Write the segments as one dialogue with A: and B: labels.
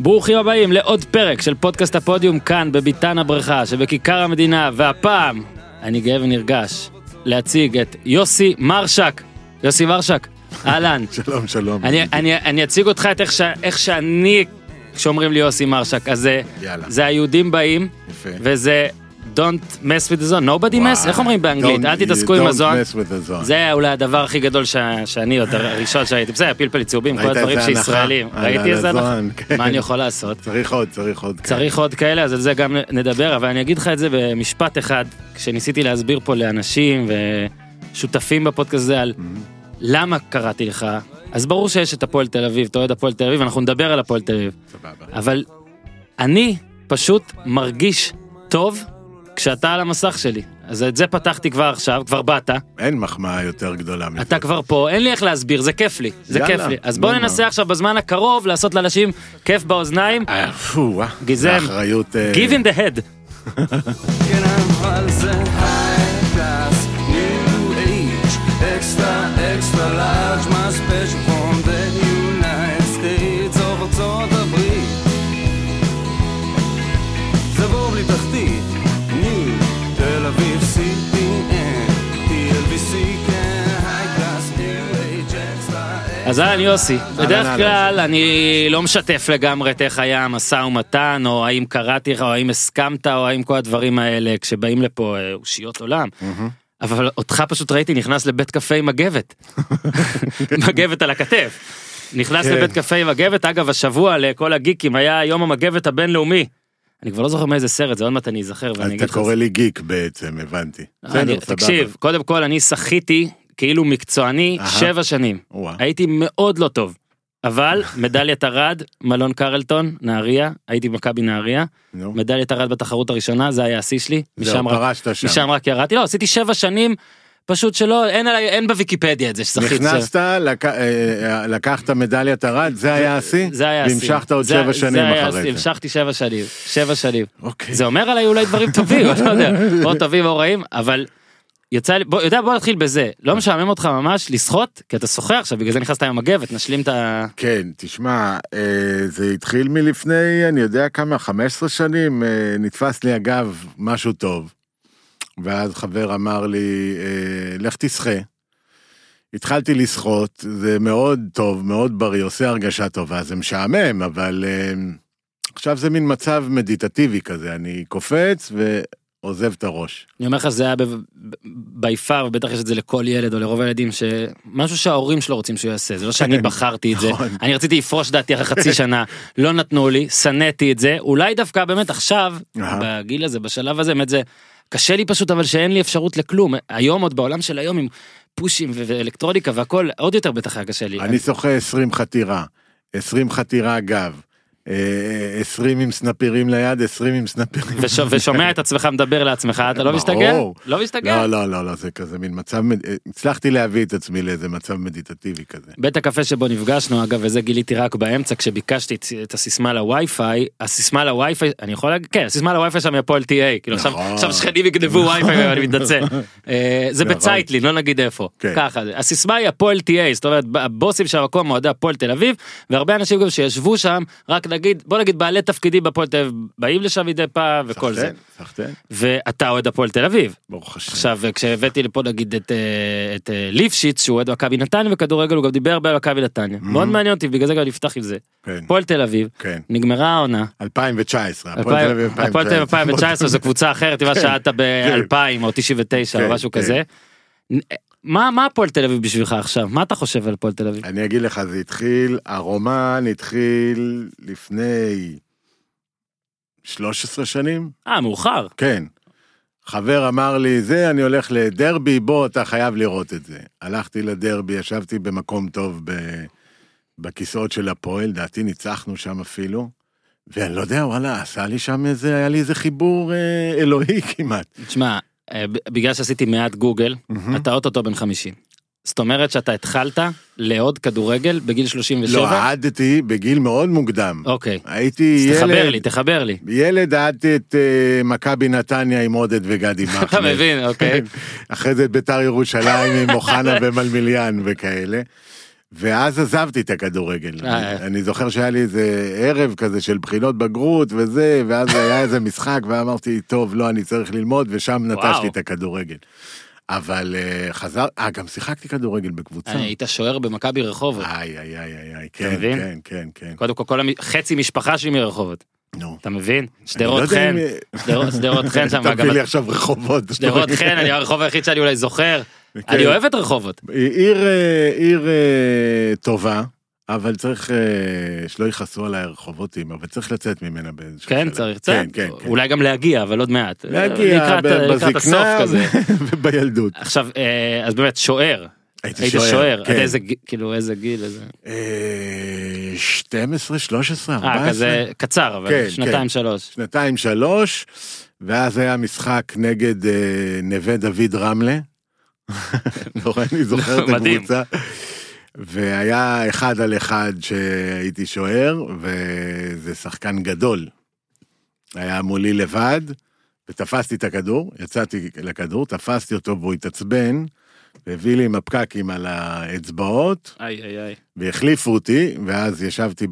A: ברוכים הבאים לעוד פרק של פודקאסט הפודיום כאן בביתן הבריכה שבכיכר המדינה והפעם אני גאה ונרגש להציג את יוסי מרשק. יוסי מרשק, אהלן.
B: שלום שלום.
A: אני, אני, אני אציג אותך את איך, ש, איך שאני, כשאומרים לי יוסי מרשק, אז זה,
B: יאללה.
A: זה היהודים באים
B: יפה.
A: וזה Don't mess with the zone, nobody mess, איך אומרים באנגלית? אל תתעסקו עם הזון. זה אולי הדבר הכי גדול. שאני עוד הראשון שהייתי, בסדר, פלפל צהובים, כל הדברים? שישראלים,
B: על-
A: ראיתי איזה הנחה,
B: כן.
A: מה אני יכול לעשות?
B: צריך עוד, צריך עוד.
A: צריך עוד כאלה, אז על זה גם נדבר, אבל אני אגיד לך את זה במשפט אחד, כשניסיתי להסביר פה לאנשים ושותפים בפודקאסט הזה על למה קראתי לך, אז ברור שיש את הפועל תל אביב, אתה אוהד הפועל תל אביב, אנחנו נדבר על הפועל תל אביב. אבל אני פשוט מרגיש טוב כשאתה על המסך שלי. אז את זה פתחתי כבר עכשיו, כבר באת,
B: אין מחמאה יותר גדולה מזה.
A: אתה כבר פה, אין לי איך להסביר, זה כיף לי, זה
B: יאללה,
A: כיף לי. אז בוא ננסה. עכשיו בזמן הקרוב לעשות לאנשים כיף באוזניים,
B: אה, אה.
A: גיזם.
B: אה,
A: give in the head.
C: extra, extra large, my special
A: אז אהלן יוסי, בדרך. כלל אני לא משתף לגמרי את איך היה המשא ומתן, או האם קראתי לך, או האם הסכמת, או האם כל הדברים האלה, כשבאים לפה אה, אושיות עולם. אבל אותך פשוט ראיתי נכנס לבית קפה עם מגבת. מגבת על הכתף. נכנס
B: כן.
A: לבית קפה עם מגבת, אגב השבוע לכל הגיקים היה יום המגבת הבינלאומי. אני כבר לא זוכר מאיזה סרט, זה עוד מעט אני אזכר ואני אגיד
B: אתה
A: לך.
B: קורא לי גיק בעצם, הבנתי.
A: תקשיב, קודם כל אני שחיתי כאילו מקצועני
B: אהה.
A: שבע שנים.
B: וואה.
A: הייתי מאוד לא טוב. אבל מדליית ארד, מלון קרלטון, נהריה, הייתי במכבי נהריה. מדליית ארד בתחרות הראשונה, זה היה השיא שלי, משם רק,
B: שם.
A: משם רק ירדתי, לא, עשיתי שבע שנים, פשוט שלא, אין עליי, אין בוויקיפדיה את זה שזכיתי.
B: נכנסת, לק- אה, לקחת מדליית ארד, זה היה השיא?
A: זה היה השיא.
B: והמשכת עוד
A: זה-
B: שבע
A: זה
B: שנים אחרי
A: השיא,
B: זה.
A: המשכתי שבע שנים, שבע שנים.
B: אוקיי.
A: זה אומר עליי אולי דברים טובים, לא יודע, או טובים או רעים, אבל יצא לי, בוא, יודע, בוא נתחיל בזה, לא משעמם אותך ממש לשחות, כי אתה שוחה עכשיו, בגלל זה נכנסת עם מגבת, נשלים את ה...
B: כן, תשמע, אה, זה התחיל מלפני, אני יודע כמה, 15 שנים, אה, נתפס לי אגב משהו טוב. ואז חבר אמר לי, אה, לך תשחה. התחלתי לשחות, זה מאוד טוב, מאוד בריא, עושה הרגשה טובה, זה משעמם, אבל עכשיו זה מין מצב מדיטטיבי כזה, אני קופץ ועוזב את הראש.
A: אני אומר לך שזה היה בי פאר, ובטח יש את זה לכל ילד או לרוב הילדים, שמשהו שההורים שלו רוצים שהוא יעשה, זה לא שאני בחרתי את זה,
B: נכון.
A: אני רציתי לפרוש דעתי אחרי חצי שנה, לא נתנו לי, שנאתי את זה, אולי דווקא באמת עכשיו. בגיל הזה, בשלב הזה, באמת זה, קשה לי פשוט אבל שאין לי אפשרות לכלום, היום עוד בעולם של היום עם פושים ואלקטרוניקה והכל, עוד יותר בטח היה קשה לי.
B: אני שוחה 20 חתירה, 20 חתירה גב, 20 עם סנפירים ליד, 20 עם סנפירים.
A: וש- ושומע את עצמך מדבר לעצמך, אתה לא מסתגל? לא מסתגל?
B: לא, לא, לא, לא, זה כזה מין מצב, אה, הצלחתי להביא את עצמי לאיזה מצב מדיטטיבי כזה.
A: בית הקפה שבו נפגשנו אגב וזה גיליתי רק באמצע כשביקשתי את- הסיסמה לווי-פיי הסיסמה לווי-פיי אני יכול להגיד כן הסיסמה לווי-פיי שם הפועל TA כאילו עכשיו
B: נכון.
A: עכשיו שכנים יגנבו ווי-פיי אני מתנצל אה, זה
B: נכון.
A: בצייטלין לא נגיד איפה
B: כן.
A: ככה. הסיסמה היא הפועל TA זאת אומרת הבוסים של המקום אוהדי הפועל תל אביב והרבה אנשים גם שישבו שם רק נגיד בוא נגיד בעלי תפקידים בהפועל תל אביב באים לשם מדי פעם וכל זה
B: סחטיין,
A: ואתה אוהד הפועל תל אביב
B: ברוך השם.
A: עכשיו כשהבאתי לפה נגיד את, אה, את אה, ליפשיץ שהוא אוהד מכבי נתניה בכדורגל הוא גם דיבר הרבה על מכבי נתניה מאוד מעניין אותי בגלל זה גם נפתח עם זה.
B: כן,
A: הפועל תל אביב
B: כן.
A: נגמרה העונה.
B: 2019, הפועל תל אביב
A: הפועל תל אביב 2019 זו קבוצה אחרת מה שאלת ב-2000 או 99 או
B: כן,
A: משהו
B: כן.
A: כזה. מה מה הפועל תל אביב בשבילך עכשיו מה אתה חושב על הפועל תל אביב?
B: אני אגיד לך, זה התחיל, הרומן התחיל לפני 13 שנים,
A: אה מאוחר.
B: כן. חבר אמר לי, זה, אני הולך לדרבי, בוא, אתה חייב לראות את זה. הלכתי לדרבי, ישבתי במקום טוב ב... בכיסאות של הפועל, דעתי ניצחנו שם אפילו, ואני לא יודע, וואלה, עשה לי שם איזה, היה לי איזה חיבור אה, אלוהי כמעט.
A: תשמע בגלל שעשיתי מעט גוגל אתה אוטוטו בן 50. זאת אומרת שאתה התחלת לאהוד כדורגל בגיל 37?
B: לא, אהדתי בגיל מאוד מוקדם.
A: אוקיי.
B: הייתי
A: אז תחבר
B: ילד,
A: לי תחבר לי.
B: ילד אהדתי את אה, מכבי נתניה עם עודד וגדי מחמד.
A: אתה מבין אוקיי.
B: אחרי זה את ביתר ירושלים עם אוחנה ומלמיליאן וכאלה. ואז עזבתי את הכדורגל.
A: אה.
B: אני- אני זוכר שהיה לי איזה ערב כזה של בחינות בגרות וזה, ואז היה איזה משחק, ואמרתי, טוב, לא, אני צריך ללמוד, ושם נטשתי. את הכדורגל. אבל אה, חזר, אה, גם שיחקתי כדורגל בקבוצה.
A: היית שוער במכבי רחובות.
B: איי, איי, איי, איי, כן? כן, כן, כן.
A: קודם כל, כל המ... חצי משפחה שלי מרחובות.
B: נו.
A: אתה מבין? שדרות
B: לא יודע
A: חן, שדרות- שדרות חן שם,
B: מביא לי עכשיו רחובות.
A: שדרות חן, אני הרחוב היחיד שאני אולי זוכר.
B: כן.
A: אני אוהב את רחובות.
B: עיר, אה, עיר אה, טובה, אבל צריך אה, שלא יכעסו עליי הרחובותים, אבל צריך לצאת ממנה באיזשהו
A: כן,
B: שלב.
A: צריך,
B: כן. כן, כן.
A: אולי גם להגיע, אבל עוד מעט.
B: להגיע
A: לקראת- הסוף
B: בזקנה
A: כזה.
B: ובילדות.
A: עכשיו, אז באמת, שוער.
B: הייתי
A: היית
B: שוער,
A: שוער.
B: כן.
A: עד איזה כאילו, איזה גיל, איזה...
B: אה, 12, 13, 14.
A: אה, כזה קצר, אבל
B: כן,
A: שנתיים, שלוש.
B: שנתיים, שלוש, ואז היה משחק נגד אה, נווה דוד רמלה. נורא, אני זוכר את
A: מדהים.
B: הקבוצה. והיה אחד על אחד שהייתי שוער, וזה שחקן גדול. היה מולי לבד, ותפסתי את הכדור, יצאתי לכדור, תפסתי אותו והוא התעצבן, והביא לי עם הפקקים על האצבעות,
A: איי, איי, איי.
B: והחליפו אותי, ואז ישבתי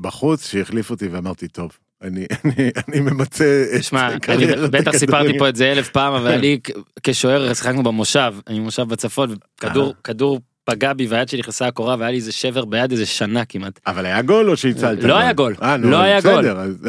B: בחוץ, שהחליפו אותי, ואמרתי, טוב, אני, אני, אני ממצה את
A: שמע, אני
B: קריירת
A: בטח סיפרתי
B: הכדורגל."
A: פה את זה אלף פעם, אבל אני כ- כשוער שיחקנו במושב, אני במושב בצפון, וכדור
B: אה.
A: כדור פגע בי והיד שלי נכנסה הקורה והיה לי איזה שבר ביד איזה שנה כמעט.
B: אבל היה גול או שהצלת?
A: לא היה גול,
B: אה,
A: לא היה גול.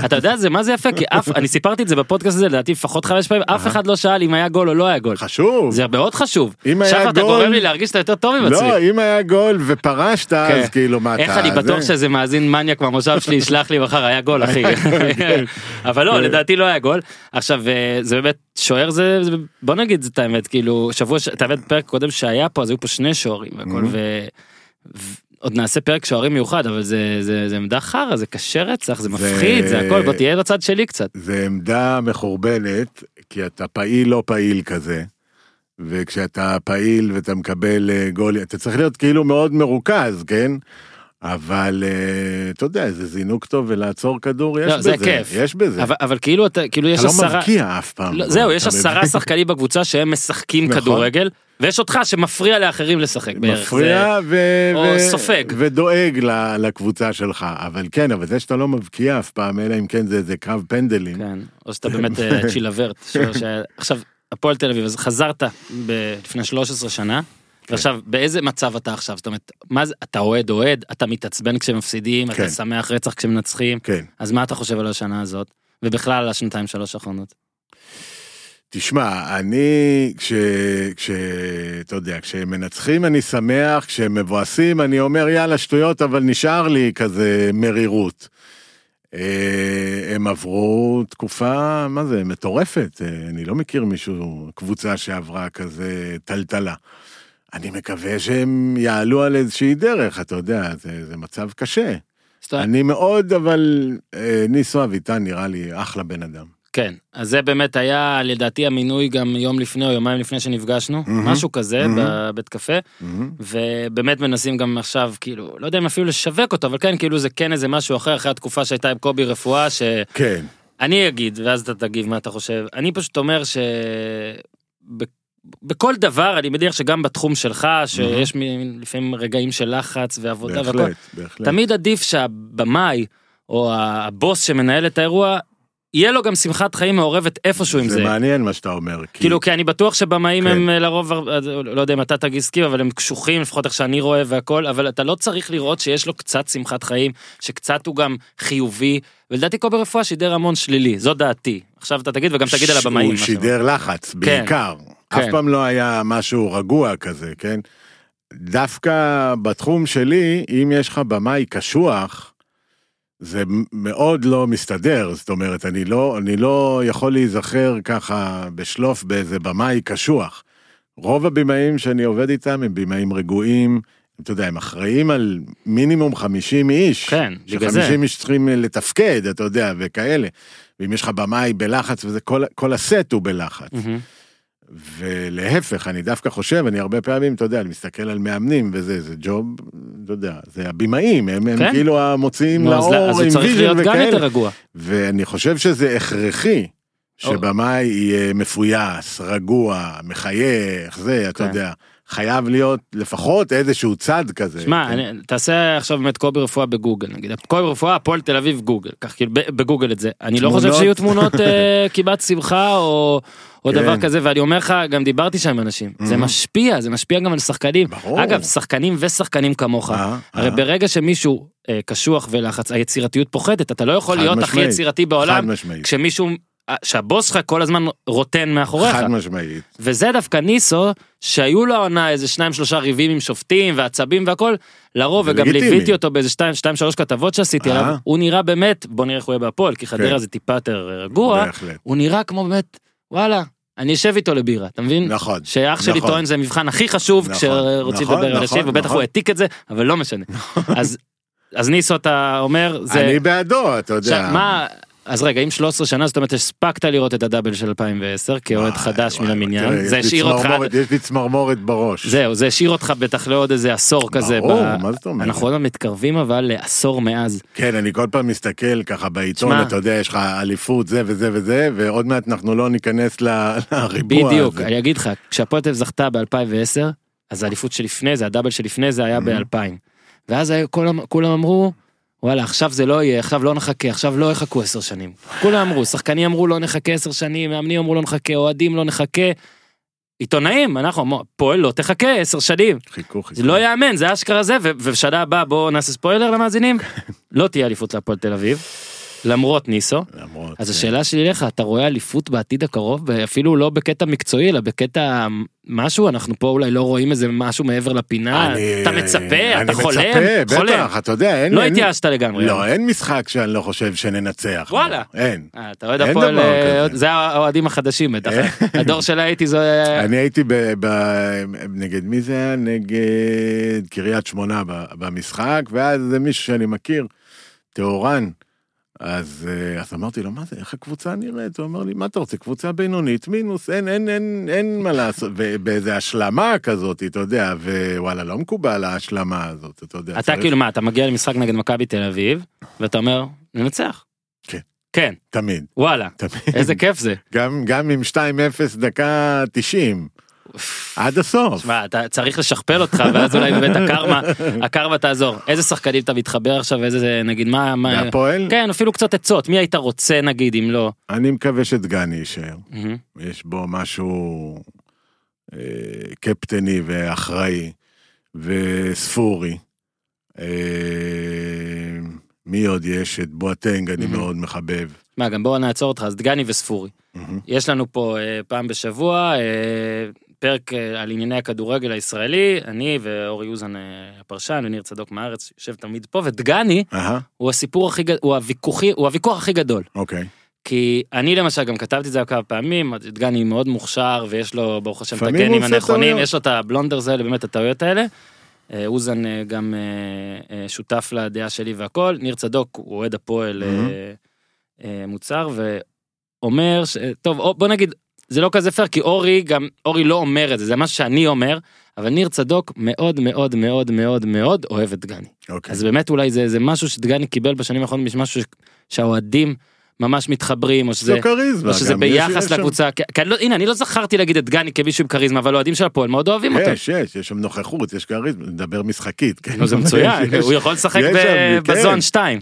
A: אתה יודע זה מה זה יפה כי אף אני סיפרתי את זה בפודקאסט הזה לדעתי לפחות חמש פעמים אף אחד לא שאל אם היה גול או לא היה גול.
B: חשוב.
A: זה מאוד חשוב.
B: אם היה
A: שחר אתה
B: גול-
A: גורם לי להרגיש שאתה יותר טוב עם עצמי.
B: לא, אם היה גול ופרשת, אז כאילו, מה אתה...
A: איך אני בטוח
B: זה?
A: שזה מאזין מניאק מהמושב שלי ישלח לי מחר היה גול אחי.
B: כן.
A: אבל לא
B: כן.
A: לדעתי לא היה גול. עכשיו אה, זה באמת שוער זה בוא נגיד את האמת כאילו שבוע את האמת פרק קודם שהיה פה אז היו פה שני שוערים והכל
B: Mhm.
A: ו... עוד נעשה פרק שוערים מיוחד אבל זה זה זה עמדה חרא זה קשה רצח זה מפחיד זה הכל בוא תהיה בצד שלי קצת.
B: זה עמדה מחורבנת, כי אתה פעיל לא פעיל כזה. וכשאתה פעיל ואתה מקבל אה, גול, אתה צריך להיות כאילו מאוד מרוכז, כן? אבל אה, אתה יודע, זה זינוק טוב ולעצור כדור, יש
A: לא,
B: בזה.
A: זה כיף.
B: יש בזה.
A: אבל אבל כאילו אתה כאילו יש
B: אתה לא
A: עשרה.
B: מבקיע אף פעם.
A: לא, זהו, יש עשרה? שחקנים בקבוצה שהם משחקים
B: נכון.
A: כדורגל, ויש אותך שמפריע לאחרים לשחק בערך.
B: מפריע ו...
A: או
B: ו...
A: סופג.
B: ודואג לקבוצה שלך, אבל כן, אבל זה שאתה לא מבקיע אף פעם, אלא אם כן זה איזה קרב פנדלים.
A: כן, או שאתה באמת אה, צ'ילברט. שוער ש- עכשיו, הפועל תל אביב, אז חזרת לפני 13 שנה,
B: כן.
A: ועכשיו, באיזה מצב אתה עכשיו? זאת אומרת, מה זה, אתה אוהד אוהד, אתה מתעצבן כשמפסידים,
B: כן.
A: אתה שמח רצח כשמנצחים,
B: כן.
A: אז מה אתה חושב על השנה הזאת? ובכלל על השנתיים שלוש האחרונות.
B: תשמע, אני, כש... כש... אתה יודע, כשמנצחים אני שמח, כשמבואסים אני אומר יאללה שטויות, אבל נשאר לי כזה מרירות. אה, הם עברו תקופה, מה זה, מטורפת. אה, אני לא מכיר מישהו, קבוצה שעברה כזה טלטלה. אני מקווה שהם יעלו על איזושהי דרך, אתה יודע, זה, זה מצב קשה.
A: אומרת,
B: אני מאוד, אבל אה, ניסו אביטן נראה לי אחלה בן אדם.
A: כן, אז זה באמת היה לדעתי המינוי גם יום לפני או יומיים לפני שנפגשנו,
B: מהמם.
A: משהו כזה
B: מהמם.
A: בבית קפה.
B: מהמם.
A: ובאמת מנסים גם עכשיו כאילו לא יודע אם אפילו לשווק אותו אבל כן כאילו זה כן איזה משהו אחר אחרי התקופה שהייתה עם קובי רפואה שאני
B: כן.
A: אגיד ואז אתה תגיב מה אתה חושב אני פשוט אומר ש... בכל דבר אני מניח שגם בתחום שלך שיש מ- לפעמים רגעים של לחץ ועבודה והכל
B: בהחלט, בהחלט.
A: תמיד עדיף שהבמאי או הבוס שמנהל את האירוע יהיה לו גם שמחת חיים מעורבת איפשהו עם
B: זה
A: זה.
B: מעניין מה שאתה אומר. כי-
A: כאילו כי אני בטוח שבמאים
B: כן.
A: הם אה, לרוב אה, לא יודע אם אתה תסכים אבל הם קשוחים לפחות איך שאני רואה והכל אבל אתה לא צריך לראות שיש לו קצת שמחת חיים שקצת הוא גם חיובי ולדעתי קובי רפואה שידר המון שלילי זו דעתי עכשיו אתה תגיד וגם תגיד על הבמאים.
B: הוא שידר לחץ, בעיקר. אף
A: כן.
B: פעם לא היה משהו רגוע כזה, כן? דווקא בתחום שלי, אם יש לך במאי קשוח, זה מאוד לא מסתדר, זאת אומרת, אני לא, אני לא יכול להיזכר ככה בשלוף באיזה במאי קשוח. רוב הבמאים שאני עובד איתם הם במאים רגועים, אתה יודע, הם אחראים על מינימום 50 איש.
A: כן, בגלל זה.
B: ש-50 איש צריכים לתפקד, אתה יודע, וכאלה. ואם יש לך במאי בלחץ וזה, כל, כל הסט הוא בלחץ.
A: מהמם.
B: ולהפך, אני דווקא חושב, אני הרבה פעמים, אתה יודע, אני מסתכל על מאמנים וזה, זה ג'וב, אתה יודע, זה הבמאים, הם, הם
A: כן.
B: כאילו המוציאים
A: לא-
B: לאור
A: אז
B: עם
A: צריך
B: ויז'ן
A: להיות גם יותר
B: וכאלה.
A: רגוע.
B: ואני חושב שזה הכרחי. שבמאי יהיה מפויס, רגוע, מחייך, זה, אתה
A: כן.
B: יודע, חייב להיות לפחות איזשהו צד כזה.
A: שמע,
B: כן.
A: אני- תעשה עכשיו באמת קובי רפואה בגוגל נגיד, קובי רפואה, הפועל תל אביב גוגל, כך כאילו בגוגל את זה. אני לא חושב
B: תמונות.
A: שיהיו תמונות אה, קיבת שמחה או או
B: כן.
A: דבר כזה, ואני אומר לך, גם דיברתי שם עם אנשים, זה משפיע, זה משפיע גם על שחקנים.
B: ברור.
A: אגב, שחקנים ושחקנים כמוך,
B: אה,
A: הרי
B: אה.
A: ברגע שמישהו אה, קשוח ולחץ, היצירתיות פוחתת, אתה לא יכול להיות הכי
B: משמעית.
A: יצירתי
B: חד
A: בעולם. כשמישהו, שהבוס שלך כל הזמן רוטן מאחוריך.
B: חד משמעית.
A: וזה דווקא ניסו שהיו לו העונה איזה שניים שלושה ריבים עם שופטים ועצבים והכל לרוב וגם
B: לגיטימי.
A: ליוויתי אותו באיזה שתיים שתיים שלוש כתבות שעשיתי
B: אה.
A: עליו הוא נראה באמת בוא נראה איך הוא יהיה בהפועל כי חדרה
B: כן.
A: זה טיפה יותר רגוע
B: בהחלט.
A: הוא נראה כמו באמת וואלה אני אשב איתו לבירה אתה מבין
B: נכון.
A: שאח שלי
B: נכון.
A: טוען זה המבחן הכי חשוב
B: נכון,
A: כשרוצים
B: נכון,
A: לדבר על
B: נכון,
A: אישית ובטח
B: נכון.
A: הוא העתיק את זה אבל לא משנה אז אז ניסו אתה אומר זה
B: אני בעדו, אתה יודע.
A: עכשיו, מה אז רגע אם 13 שנה זאת אומרת הספקת לראות את הדאבל של 2010 כאוהד חדש מן המניין זה השאיר אותך
B: יש לי צמרמורת בראש.
A: זהו זה השאיר אותך בטח לעוד איזה עשור כזה.
B: ברור, מה זאת אומרת?
A: אנחנו עוד מתקרבים אבל לעשור מאז.
B: כן, אני כל פעם מסתכל ככה בעיתון. אתה יודע, יש לך אליפות זה וזה וזה, ועוד מעט אנחנו לא ניכנס לריבוע הזה.
A: בדיוק אני אגיד לך אביב זכתה ב-2010 אז האליפות שלפני זה הדאבל שלפני זה. היה ב-2000. ואז כולם אמרו וואלה עכשיו זה לא יהיה עכשיו לא נחכה עכשיו לא יחכו עשר שנים. כולם אמרו שחקנים אמרו לא נחכה עשר שנים מאמנים אמרו לא נחכה אוהדים לא נחכה. עיתונאים אנחנו אמרו פועל לא תחכה עשר שנים.
B: חיכו, חיכו.
A: זה לא יאמן זה אשכרה זה ובשנה הבאה בואו נעשה ספוילר למאזינים לא תהיה אליפות להפועל תל אביב. למרות ניסו
B: למרות,
A: אז
B: כן.
A: השאלה שלי אליך אתה רואה אליפות בעתיד הקרוב אפילו לא בקטע מקצועי אלא בקטע משהו אנחנו פה אולי לא רואים איזה משהו מעבר לפינה
B: אני-
A: אתה מצפה
B: אני
A: אתה חולם
B: מצפה,
A: חולם
B: בטח, אתה יודע, אין...
A: לא התייאשת לגמרי
B: לא, אין משחק שאני לא חושב שננצח.
A: וואלה.
B: אין.
A: אה, אתה אוהד הפועל אה. זה האוהדים החדשים בטח הדור של הייתי זה
B: אני הייתי נגד מי זה היה? נגד קריית שמונה במשחק, ואז זה מישהו שאני מכיר, טהורן. אז, אה, אז אמרתי לו, מה זה, איך הקבוצה נראית? הוא אמר לי, מה אתה רוצה, קבוצה בינונית, מינוס, אין, אין, אין, אין מה לעשות, ובאיזה השלמה כזאת, אתה יודע, ווואלה, לא מקובל ההשלמה הזאת, אתה יודע.
A: אתה
B: צריך-
A: כאילו מה אתה מגיע למשחק נגד מכבי תל אביב ואתה אומר ננצח.
B: כן.
A: כן
B: תמיד,
A: וואלה
B: תמיד.
A: איזה כיף זה.
B: גם, גם עם 2-0 דקה 90, עד הסוף.
A: שמע, אתה צריך לשכפל אותך ואז אולי באמת הקרמה, הקרמה תעזור. איזה שחקנים אתה מתחבר עכשיו, איזה נגיד מה, מה,
B: והפועל?
A: כן אפילו קצת עצות, מי היית רוצה נגיד אם לא.
B: אני מקווה שדגני יישאר. יש בו משהו אה, קפטני ואחראי וספורי. אה, מי עוד יש? את בואטנג אני. מאוד מחבב.
A: מה גם בואו נעצור אותך, אז דגני וספורי. יש לנו פה אה, פעם בשבוע אה, פרק אה, על ענייני הכדורגל הישראלי, אני ואורי אוזן אה, הפרשן וניר צדוק מהארץ יושב תמיד פה, ודגני
B: אהה,
A: הוא הסיפור הכי גדול, הוא הוויכוחי, הוא הוויכוח הכי גדול.
B: אוקיי.
A: כי אני למשל גם כתבתי את זה כמה פעמים, דגני מאוד מוכשר ויש לו ברוך השם את הגנים הנכונים. יש לו את הבלונדרס האלה, באמת הטעויות האלה. אה, אוזן גם שותף לדעה שלי והכל, ניר צדוק הוא אוהד הפועל אה, מוצר ואומר, ש... טוב בוא נגיד, זה לא כזה פייר כי אורי גם, אורי לא אומר את זה, זה משהו שאני אומר, אבל ניר צדוק מאוד מאוד מאוד מאוד מאוד אוהב את דגני.
B: אוקיי.
A: אז באמת אולי זה, זה משהו שדגני קיבל בשנים האחרונות משהו שהאוהדים ממש מתחברים או שזה
B: כריזמה.
A: או שזה
B: יש-
A: ביחס
B: יש
A: לקבוצה כי, כי לא, הנה אני לא זכרתי להגיד את דגני כמישהו עם כריזמה אבל אוהדים של הפועל מאוד אוהבים אותו.
B: יש, יש, יש שם נוכחות, יש כריזמה, נדבר משחקית. כן.
A: זה מצוין
B: יש-
A: הוא יכול לשחק
B: יש כן.
A: בזון 2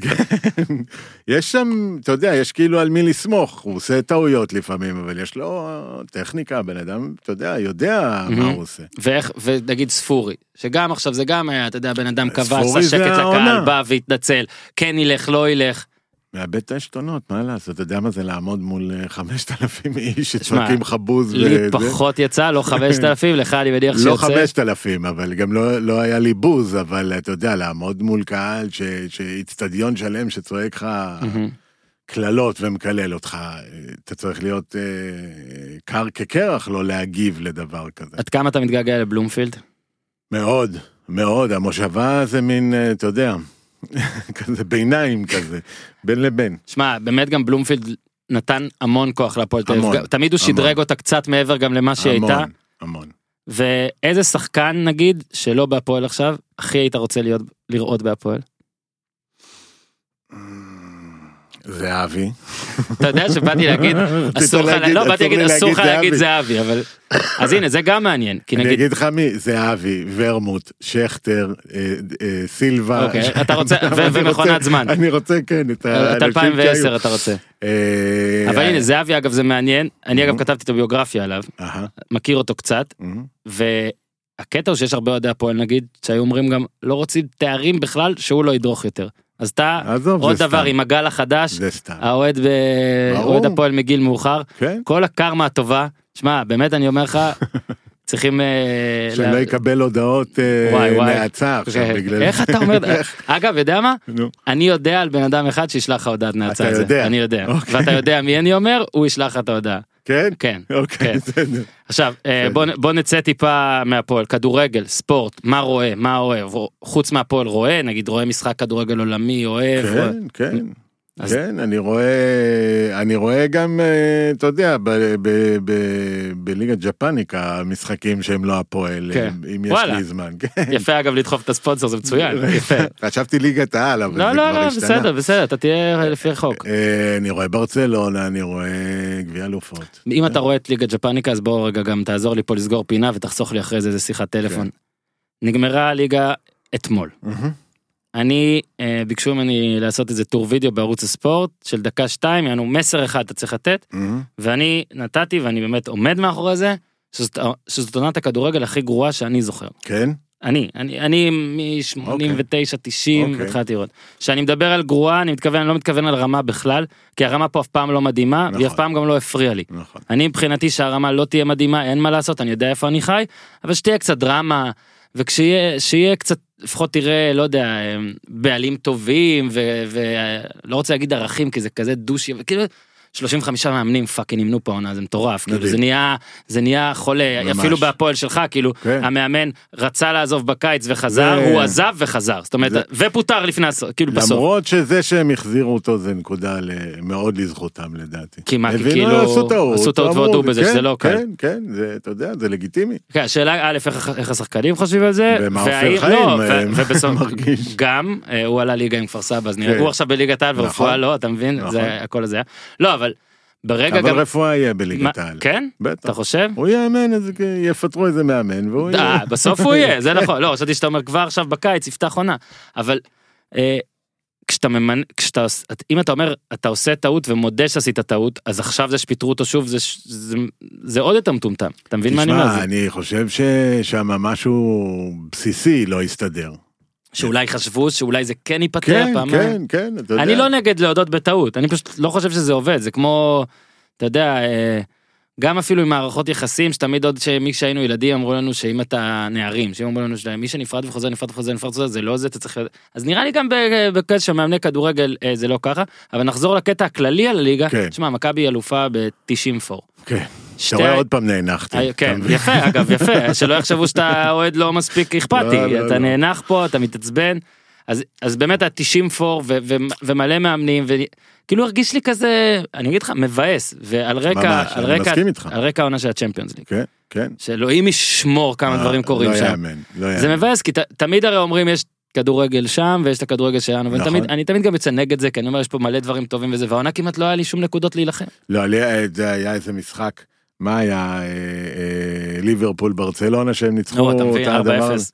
B: יש שם, אתה יודע, יש כאילו על מי לסמוך, הוא עושה טעויות לפעמים, אבל יש לו טכניקה, בן אדם, אתה יודע, יודע מה. הוא עושה.
A: ואיך ונגיד ספורי שגם עכשיו זה גם היה אתה יודע בן אדם קבע שקט לקהל. בא והתנצל כן ילך לא ילך.
B: מאבד את העשתונות, מה לעשות, אתה יודע מה זה לעמוד מול אה, 5,000 איש
A: שמע,
B: שצועקים לך בוז.
A: לי
B: וזה?
A: פחות יצא לא 5,000 לך אני מניח
B: לא
A: שיוצא.
B: 5,000, אבל גם לא, לא היה לי בוז, אבל אתה יודע, לעמוד מול קהל, שאיצטדיון שלם שצועק לך. קללות ומקלל אותך, אה, אתה צריך להיות אה, קר כקרח לא להגיב לדבר כזה.
A: עד כמה אתה מתגעגע לבלומפילד?
B: מאוד, מאוד, המושבה זה מין, אה, אתה יודע, כזה ביניים כזה, בין לבין.
A: שמע באמת גם בלומפילד נתן המון כוח להפועל תל אביב תמיד הוא שדרג
B: המון.
A: אותה קצת מעבר גם למה שהיא הייתה
B: המון, המון.
A: ואיזה שחקן נגיד שלא בהפועל עכשיו הכי היית רוצה להיות לראות בהפועל.
B: זהבי.
A: אתה יודע שבאתי להגיד, אסור לך,
B: להגיד,
A: לא, באתי להגיד, אסור לך
B: להגיד זהבי.
A: אבל, אז הנה, זה גם מעניין, כי
B: אני
A: נגיד,
B: אגיד לך מי, זהבי, ורמוט, שכטר, אה, אה, סילבה.
A: אוקיי, אתה רוצה-
B: אני
A: ומכונת זמן.
B: אני רוצה, כן, את
A: את
B: האנשים
A: 2010
B: שהיו.
A: אתה רוצה.
B: אה,
A: אבל הנה, זהבי אגב זה מעניין, אני אגב. כתבתי את הביוגרפיה עליו, מכיר אותו קצת. והקטע הוא שיש הרבה אוהדי הפועל נגיד, שהיו אומרים גם, לא רוצים תארים בכלל, שהוא לא ידרוך יותר. אז אתה,
B: עזוב,
A: עוד דבר
B: סתם.
A: עם הגל החדש. האוהד ב...
B: ברור.
A: אוהד הפועל מגיל מאוחר,
B: כן?
A: כל הקרמה הטובה, שמע, באמת אני אומר לך, צריכים... אה,
B: שלא
A: לה-
B: יקבל הודעות אה. נאצה עכשיו. בגלל
A: איך אתה אומר, אגב, יודע מה? אני יודע על בן אדם אחד שישלח לך הודעת נאצה.
B: אתה. יודע.
A: אני יודע.
B: אוקיי.
A: ואתה יודע מי אני אומר, הוא ישלח לך את ההודעה.
B: כן?
A: כן.
B: אוקיי,
A: כן.
B: בסדר.
A: עכשיו, אה. בוא, נצא טיפה מהפועל, כדורגל, ספורט, מה רואה, מה אוהב, חוץ מהפועל רואה, נגיד רואה משחק כדורגל עולמי, אוהב,
B: כן, כן.
A: אז-
B: כן, אני רואה, אני רואה גם, אה, אתה יודע, ב- ב- ב- בליגת ג'פניק המשחקים שהם לא הפועל,
A: כן.
B: אם- אם יש. לי זמן, כן.
A: יפה אגב לדחוף את הספונסר, זה מצוין, יפה.
B: חשבתי ליגת העל, אבל
A: לא,
B: זה
A: לא,
B: כבר
A: לא,
B: השתנה.
A: בסדר, בסדר, אתה תהיה לפי החוק.
B: אה, אני רואה ברצלונה, אני רואה גביע אלופות.
A: אם אתה רואה את ליגת ג'פניקה, אז בוא רגע גם תעזור לי פה לסגור פינה ותחסוך לי אחרי זה איזה שיחת טלפון. נגמרה הליגה אתמול.
B: מהמם.
A: אני, אה, ביקשו ממני לעשות איזה טור וידאו בערוץ הספורט של דקה שתיים, יענו מסר אחד אתה צריך לתת,
B: מהמם.
A: ואני נתתי ואני באמת עומד מאחורי זה, שזאת, שזאת עונת הכדורגל הכי גרועה שאני זוכר.
B: כן?
A: אני, אני, אני מ-89, 90
B: אוקיי.
A: התחלתי לראות. כשאני מדבר על גרועה, אני מתכוון, אני לא מתכוון על רמה בכלל, כי הרמה פה אף פעם לא מדהימה, והיא אף
B: נכון.
A: פעם גם לא הפריעה לי.
B: נכון.
A: אני מבחינתי שהרמה לא תהיה מדהימה, אין מה לעשות, אני יודע איפה אני חי, אבל שתהיה קצת דרמה, וכשיהיה שיהיה קצת, לפחות תראה, לא יודע, אה, בעלים טובים, ולא רוצה להגיד ערכים, כי זה כזה דושי, וכאילו... 35 מאמנים fucking אימנו פה העונה זה מטורף כאילו. זה נהיה זה נהיה חולה
B: ממש.
A: אפילו בהפועל שלך כאילו
B: כן.
A: המאמן רצה לעזוב בקיץ וחזר
B: זה-
A: הוא עזב וחזר זאת אומרת
B: זה-
A: ופוטר לפני הסוף כאילו בסוף
B: למרות שזה שהם החזירו אותו זה נקודה ל- מאוד לזכותם לדעתי.
A: כי מה, כאילו,
B: עשו טעות,
A: עשו טעות והודו בזה
B: כן,
A: שזה לא קל.
B: כן, כן, זה, אתה יודע, זה לגיטימי.
A: כן, השאלה א' איך, איך השחקנים חושבים על זה,
B: ומה עופר
A: והאם-
B: חיים,
A: לא,
B: אה,
A: ובסוף. גם אה, הוא עלה ליגה עם כפר סבא אז נראה
B: כן.
A: הוא עכשיו בליגת העל ורפואה
B: נכון.
A: לא אתה מבין
B: נכון.
A: זה הכל הזה לא אבל ברגע
B: אבל
A: גם
B: רפואה יהיה בליגת העל.
A: כן אתה
B: בטח.
A: חושב
B: הוא יאמן, איזה- יפטרו איזה מאמן והוא יהיה.
A: בסוף הוא יהיה זה נכון לא חשבתי שאתה אומר כבר עכשיו בקיץ יפתח עונה אבל אה, כשאתה ממנ... כשאתה אם אתה אומר אתה עושה טעות ומודה שעשית טעות אז עכשיו זה שפיטרו אותו שוב זה ש- זה, זה עוד יותר מטומטם אתה מבין מה אני אומר
B: תשמע, אני חושב ששם משהו בסיסי לא הסתדר.
A: שאולי חשבו שאולי זה כן ייפתר
B: כן,
A: פעמיים.
B: כן, כן, אתה יודע.
A: אני לא נגד להודות בטעות, אני פשוט לא חושב שזה עובד, זה כמו, אתה יודע, אה, גם אפילו עם מערכות יחסים, שתמיד עוד שמי שהיינו ילדים אמרו לנו שאם אתה נערים, שאם אמרו לנו שמי שנפרד וחוזר נפרד וחוזר נפרד וחוזר זה לא זה, אתה צריך... אז נראה לי גם בקטע של מאמני כדורגל אה, זה לא ככה, אבל נחזור לקטע הכללי על הליגה,
B: כן.
A: תשמע, מכבי אלופה ב-90 פור.
B: כן.
A: שתי
B: אתה רואה עוד פעם נאנחתי.
A: אה, כן? יפה, אגב, יפה, שלא יחשבו שאתה אוהד לא מספיק אכפתי,
B: לא, לא,
A: אתה
B: לא.
A: נאנח פה, אתה מתעצבן, אז, אז באמת ה-90 פור ו- ו- ומלא מאמנים, וכאילו הרגיש לי כזה, אני אגיד לך, מבאס, ועל רקע,
B: ממש,
A: על רקע. על רקע העונה של הצ'מפיונס ליג,
B: כן, כן.
A: שאלוהים ישמור כמה דברים קורים
B: לא
A: שם,
B: יאמן, לא יאמן.
A: זה מבאס, כי ת, תמיד הרי אומרים יש כדורגל שם ויש את הכדורגל שלנו,
B: נכון.
A: תמיד, אני תמיד גם יוצא נגד זה, כי אני אומר יש פה מלא דברים טובים וזה, והעונה כמעט לא היה לי שום נקודות להילחם.
B: לא, לי זה היה איזה משחק, מה היה, אה, אה, ליברפול ברצלונה שהם ניצחו
A: מבין,
B: את הדבר
A: 4-0.
B: הזה.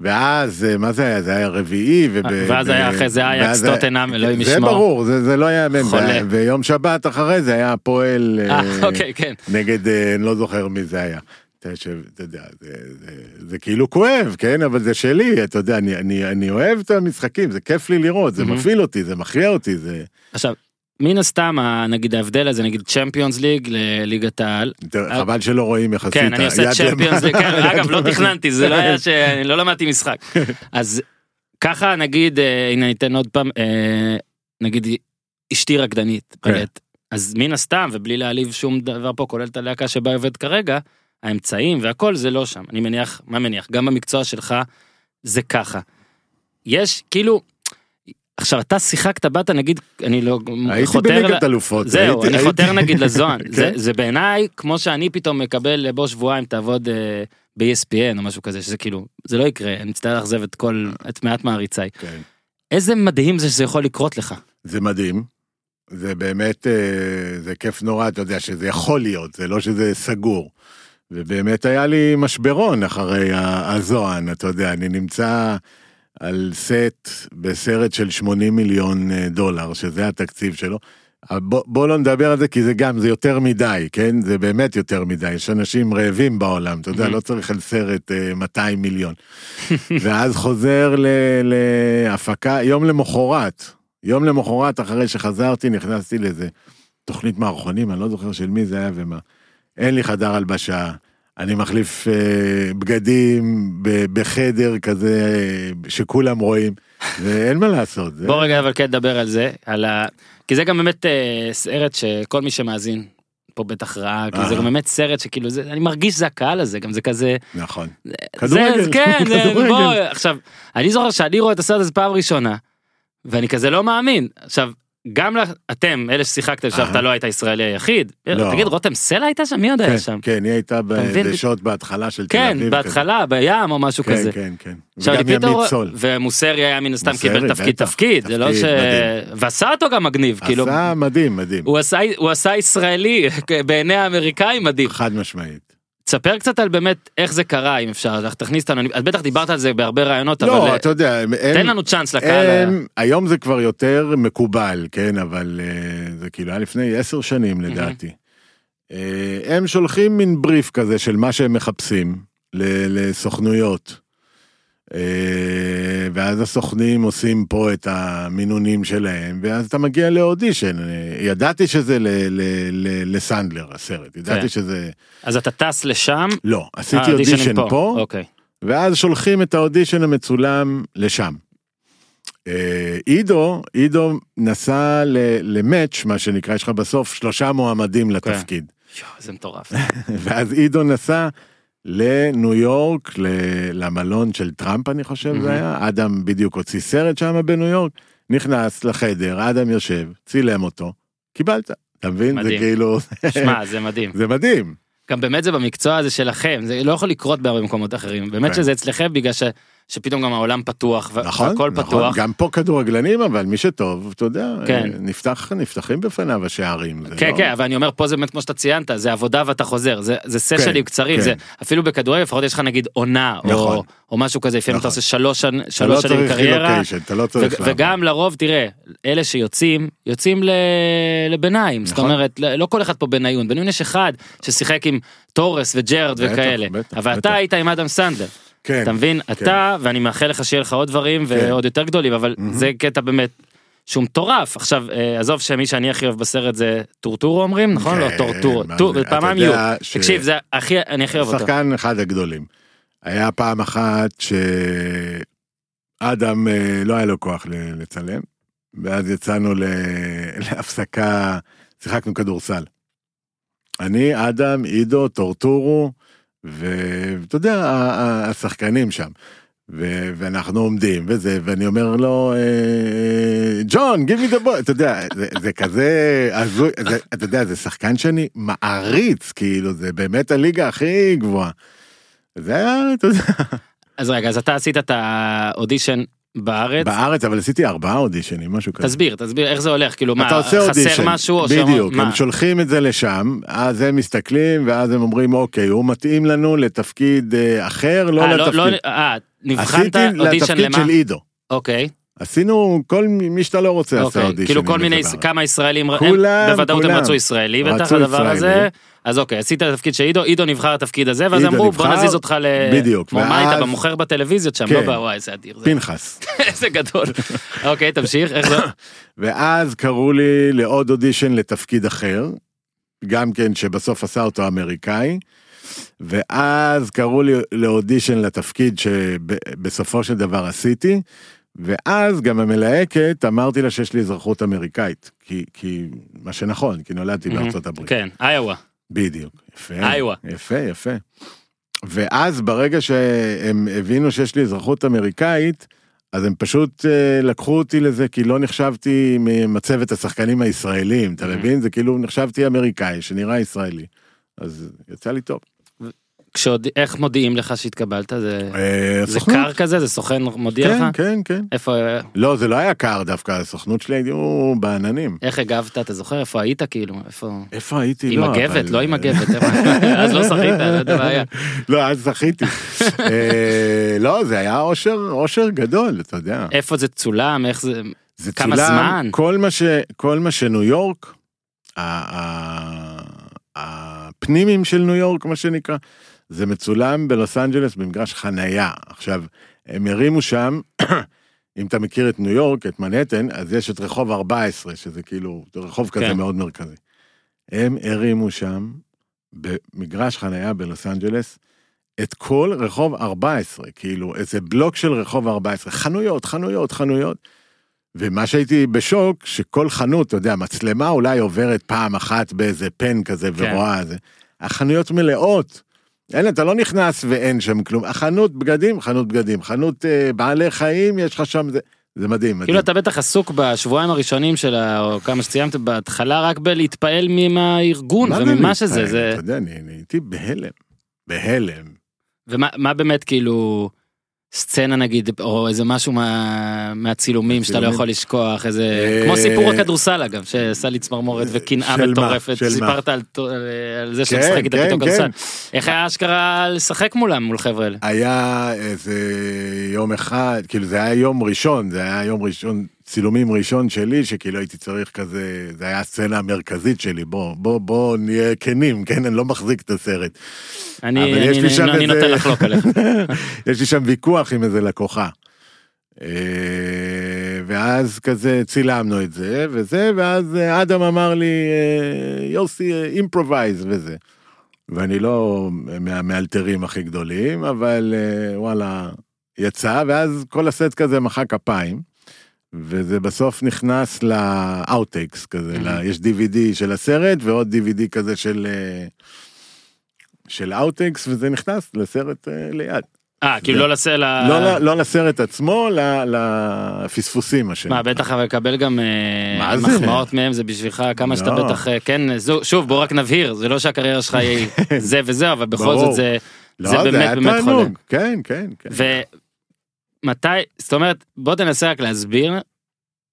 B: ואז, אה, מה זה היה? זה היה רביעי. וב-
A: ואז
B: ב-
A: היה אחרי זה אייקס,
B: ואז-
A: טוטנהאם, אלוהים
B: זה
A: ישמור.
B: ברור, זה זה לא יאמן.
A: חולה.
B: ו- ויום שבת אחרי זה היה הפועל
A: אה,
B: אה,
A: אוקיי, כן.
B: נגד, אה, אני לא זוכר מי זה היה. אתה יושב, אתה יודע, זה, זה, זה כאילו כואב, כן? אבל זה שלי, אתה יודע, אני, אני, אני אוהב את המשחקים, זה כיף לי לראות, זה
A: מהמם.
B: מפעיל אותי, זה מכריע אותי, זה...
A: עכשיו, מן הסתם, נגיד ההבדל הזה, נגיד צ'מפיונס ליג לליגת העל.
B: חבל שלא רואים יחסית.
A: כן, אני עושה צ'מפיונס ליג, כן, אגב, לא. תכננתי, זה לא היה ש... אני לא למדתי משחק. אז ככה, נגיד, אה, הנה ניתן עוד פעם, אה, נגיד אשתי רקדנית,
B: כן.
A: בלט. אז מן הסתם, ובלי להעליב שום דבר פה, כולל את הלהקה שבה היא עובדת כרגע, האמצעים והכל זה לא שם. אני מניח, מה מניח? גם במקצוע שלך זה ככה. יש, כאילו, עכשיו אתה שיחקת, באת נגיד, אני לא
B: הייתי בליגת אלופות.
A: זהו,
B: הייתי-
A: אני
B: הייתי-
A: חותר נגיד לזוהן, זה-
B: כן.
A: זה בעיניי כמו שאני פתאום מקבל בוא שבועיים תעבוד אה, ב-ESPN או משהו כזה, שזה כאילו, זה לא יקרה, אני מצטער לאכזב את כל, את מעט מעריציי.
B: כן.
A: איזה מדהים זה שזה יכול לקרות לך.
B: זה מדהים, זה באמת, אה, זה כיף נורא, אתה יודע, שזה יכול להיות, זה לא שזה סגור. ובאמת היה לי משברון אחרי הזוהן, אתה יודע, אני נמצא על סט בסרט של 80 מיליון אה, דולר, שזה התקציב שלו. אבל בוא, בוא לא נדבר על זה, כי זה גם, זה יותר מדי, כן? זה באמת יותר מדי. יש אנשים רעבים בעולם, אתה יודע. לא צריך על סרט אה, 200 מיליון. ואז חוזר ל- להפקה, יום למחרת, יום למחרת אחרי שחזרתי נכנסתי לאיזה תוכנית מערכונים, אני לא זוכר של מי זה היה ומה. אין לי חדר הלבשה, אני מחליף אה, בגדים ב- בחדר כזה אה, שכולם רואים, ואין מה לעשות. זה-
A: בוא רגע אבל כן נדבר על זה, על ה... כי זה גם באמת אה, סרט שכל מי שמאזין פה בטח ראה, כי זה. גם באמת סרט שכאילו זה, אני מרגיש שזה הקהל הזה, גם זה כזה,
B: נכון.
A: זה,
B: כדורגל,
A: כן, זה,
B: כדורגל.
A: בוא, עכשיו, אני זוכר שאני רואה את הסרט הזה פעם ראשונה, ואני כזה לא מאמין, עכשיו, גם לך- אתם, אלה ששיחקתם,
B: אהה.
A: אתה לא היית ישראלי היחיד,
B: לא.
A: תגיד רותם סלע הייתה שם? מי עוד היה
B: כן,
A: שם?
B: כן, היא הייתה? בדשות בהתחלה של תל
A: כן,
B: אביב.
A: בהתחלה, בים או משהו
B: כזה.
A: כזה.
B: כן, כן, כן. וגם ימית סול.
A: ומוסרי היה מן הסתם קיבל תפקיד. תפקיד, זה לא ש... ועשה אותו גם מגניב, כאילו,
B: עשה מדהים, מדהים.
A: הוא עשה, הוא עשה ישראלי בעיני האמריקאים מדהים.
B: חד משמעית.
A: תספר קצת על באמת איך זה קרה אם אפשר, תכניס אותנו, את בטח דיברת על זה בהרבה רעיונות, אבל
B: לא,
A: אה,
B: אתה יודע, הם-
A: תן לנו צ'אנס לקהל.
B: הם, היום זה כבר יותר מקובל, כן, אבל אה, זה כאילו היה לפני עשר שנים לדעתי. אה, הם שולחים מין בריף כזה של מה שהם מחפשים ל- לסוכנויות. אה, ואז הסוכנים עושים פה את המינונים שלהם, ואז אתה מגיע לאודישן. ידעתי שזה ל- ל- ל- לסנדלר, הסרט, ידעתי
A: כן.
B: שזה...
A: אז אתה טס לשם,
B: לא, עשיתי אודישן פה,
A: אוקיי.
B: ואז שולחים את האודישן המצולם לשם. אה, עידו, עידו נסע למאץ', מה שנקרא, יש לך בסוף שלושה מועמדים לתפקיד.
A: יואו, זה מטורף.
B: ואז עידו נסע לניו יורק, למלון של טראמפ, אני חושב. זה היה. אדם בדיוק הוציא סרט שם בניו יורק, נכנס לחדר, אדם יושב, צילם אותו, קיבלת. אתה מבין? זה. כאילו,
A: שמע, זה מדהים.
B: זה מדהים.
A: גם באמת זה במקצוע הזה שלכם, זה לא יכול לקרות בהרבה מקומות אחרים. באמת
B: כן.
A: שזה אצלכם בגלל ש- שפתאום גם העולם פתוח,
B: נכון,
A: והכל
B: נכון,
A: פתוח.
B: גם פה כדורגלנים, אבל מי שטוב, אתה יודע,
A: כן.
B: נפתח, נפתחים בפניו השערים.
A: כן
B: לא-
A: כן אבל אני אומר פה זה באמת כמו שאתה ציינת זה עבודה ואתה חוזר זה זה סשנים קצרים
B: כן.
A: זה אפילו בכדורגל לפחות יש לך נגיד עונה או-
B: נכון.
A: או משהו כזה לפעמים אתה
B: נכון.
A: עושה שלוש
B: אתה
A: שלוש
B: לא
A: שנים קריירה
B: אתה לא צריך
A: ו-. וגם לרוב תראה אלה שיוצאים יוצאים ל- לביניים זאת
B: נכון.
A: אומרת לא כל אחד פה בניון בניון יש אחד ששיחק עם תורס וג'רד וכאלה
B: בטח,
A: אבל
B: בטח.
A: אתה היית עם אדם סנדלר
B: כן,
A: אתה מבין
B: כן.
A: אתה ואני מאחל לך שיהיה לך עוד דברים
B: כן.
A: ועוד יותר גדולים אבל
B: מהמם.
A: זה קטע באמת. שהוא מטורף עכשיו אה, עזוב שמי שאני הכי אוהב בסרט זה טורטורו אומרים נכון לא
B: כן,
A: טורטורו
B: מה
A: טור- פעמיים יהיו
B: ש-
A: תקשיב זה הכי אני הכי אוהב אותו
B: שחקן אחד הגדולים. היה פעם אחת שאדם אה, לא היה לו כוח לצלם, ואז יצאנו להפסקה, שיחקנו כדורסל. אני, אדם, עידו, טורטורו, ואתה יודע, השחקנים שם. ו- ואנחנו עומדים וזה, ואני אומר לו, אה, ג'ון, give me the ball, אתה יודע, זה, זה כזה הזוי, אתה יודע, זה שחקן שאני מעריץ, כאילו, זה באמת הליגה הכי גבוהה. זה היה, אתה יודע,
A: אז רגע אז אתה עשית את האודישן בארץ
B: בארץ, אבל עשיתי ארבעה אודישנים, משהו כזה.
A: תסביר תסביר איך זה הולך כאילו מה
B: עושה אודישן,
A: חסר משהו או שאומרים-
B: בדיוק,
A: מה?
B: הם שולחים את זה לשם, אז הם מסתכלים, ואז הם אומרים, אוקיי, הוא מתאים לנו לתפקיד אה, אחר, לא
A: אה, לא-
B: לתפקיד.
A: לא- אה, נבחנת
B: עשיתי
A: אודישן
B: לתפקיד
A: למה
B: של עידו.
A: אוקיי
B: עשינו כל מי שאתה לא רוצה עשה
A: אוקיי,
B: אודישן.
A: כאילו כל מיני, כמה ישראלים, הם
B: כולם,
A: בוודאות הם
B: כולם.
A: רצו ישראלי בטח הדבר. הזה, אז אוקיי, עשית את התפקיד של עידו, עידו נבחר לתפקיד הזה, ואז אמרו בוא נזיז אותך ל...
B: בדיוק,
A: מה
B: ואז-
A: היית במוכר בטלוויזיות שם,
B: כן.
A: לא בוואי איזה אדיר,
B: פנחס.
A: איזה גדול. אוקיי, תמשיך, איך זה?
B: ואז קראו לי לעוד אודישן לתפקיד אחר, גם כן שבסוף עשה אותו אמריקאי, ואז קראו לי לאודישן לתפקיד שבסופו של דבר עשיתי, ואז גם המלהקת אמרתי לה שיש לי אזרחות אמריקאית, כי, כי מה שנכון, כי נולדתי בארצות הברית.
A: כן, איואה.
B: בדיוק, יפה,
A: איואה.
B: יפה, יפה. ואז ברגע שהם הבינו שיש לי אזרחות אמריקאית, אז הם פשוט אה, לקחו אותי לזה, כי לא נחשבתי ממצבת השחקנים הישראלים, אתה. מבין? זה כאילו נחשבתי אמריקאי, שנראה ישראלי. אז יצא לי טוב.
A: כשעוד, איך מודיעים לך שהתקבלת? זה,
B: אה,
A: זה. קר כזה? זה סוכן מודיע לך?
B: כן, כן, כן.
A: איפה,
B: לא, זה לא היה קר דווקא, הסוכנות שלי היו בעננים.
A: איך הגבת? אתה זוכר איפה היית כאילו? איפה?
B: איפה הייתי?
A: עם
B: לא,
A: מגבת?
B: אבל-
A: לא עם איפה? אז לא שחית, לא יודע מה היה.
B: לא, אז זכיתי. אה, לא, זה היה אושר, אושר גדול, אתה יודע.
A: איפה זה צולם? איך זה...
B: זה
A: כמה
B: צולם,
A: זמן?
B: כל מה, ש, כל מה שניו יורק, הפנימים של ניו יורק, מה שנקרא, זה מצולם בלוס אנג'לס במגרש חנייה. עכשיו, הם הרימו שם, אם אתה מכיר את ניו יורק, את מנהטן, אז יש את רחוב 14, שזה כאילו, זה רחוב כזה
A: כן.
B: מאוד מרכזי. הם הרימו שם, במגרש חנייה בלוס אנג'לס, את כל רחוב 14, כאילו איזה בלוק של רחוב 14, חנויות, חנויות, חנויות. ומה שהייתי בשוק, שכל חנות, אתה יודע, מצלמה אולי עוברת פעם אחת באיזה פן כזה
A: כן.
B: ורואה זה. החנויות מלאות. אין, אתה לא נכנס ואין שם כלום. החנות בגדים, חנות בגדים. חנות אה, בעלי חיים, יש לך שם זה. זה מדהים, מדהים.
A: כאילו אתה בטח עסוק בשבועיים הראשונים של ה... או כמה שציינת בהתחלה רק בלהתפעל מהארגון וממה? שזה, זה...
B: אתה יודע, אני אני הייתי בהלם. בהלם.
A: ומה מה באמת כאילו סצנה נגיד או איזה משהו מה, מהצילומים שאתה לא? יכול לשכוח איזה
B: אה,
A: כמו סיפור הכדורסל אגב שעשה לי צמרמורת וקנאה
B: של מה?
A: מטורפת? סיפרת על, על זה שאתה
B: כן,
A: משחק איתה
B: כן,
A: פתאום
B: כן.
A: כדורסל איך היה אשכרה לשחק מולם מול חבר'ה האלה.
B: היה איזה יום אחד, כאילו זה היה יום ראשון, זה היה יום ראשון, צילומים ראשון שלי, שכאילו הייתי צריך כזה, זה היה הסצנה המרכזית שלי, בוא, בוא, בוא נהיה כנים, כן, אני לא מחזיק את הסרט.
A: אני, אני, אני, אני
B: איזה-
A: נותן לחלוק עליך.
B: יש לי שם ויכוח עם איזה לקוחה. אה, ואז כזה צילמנו את זה וזה, ואז אה, אדם אמר לי, אה, יוסי, improvise וזה. ואני לא מהמאלתרים הכי גדולים, אבל וואלה, יצא, ואז כל הסט כזה מחא כפיים, וזה בסוף נכנס ל outtakes כזה,
A: Mhm.
B: לה- יש DVD של הסרט ועוד DVD כזה של... אה, של outtakes וזה נכנס לסרט אה, ליד.
A: אה כאילו לא לסל ה...
B: לא, ל- לא לסרט עצמו, לפספוסים מה שנקרא.
A: מה בטח אבל לקבל גם אה,
B: מה זה?
A: מחמאות מהם זה בשבילך כמה שאתה
B: לא.
A: בטח אה, כן זו- שוב בוא רק נבהיר זה לא שהקריירה שלך היא זה וזה אבל בכל. זאת זה
B: לא,
A: זה באמת
B: היה
A: באמת
B: תענוג.
A: חולה.
B: כן, כן, כן.
A: ומתי זאת אומרת בוא תנסה רק להסביר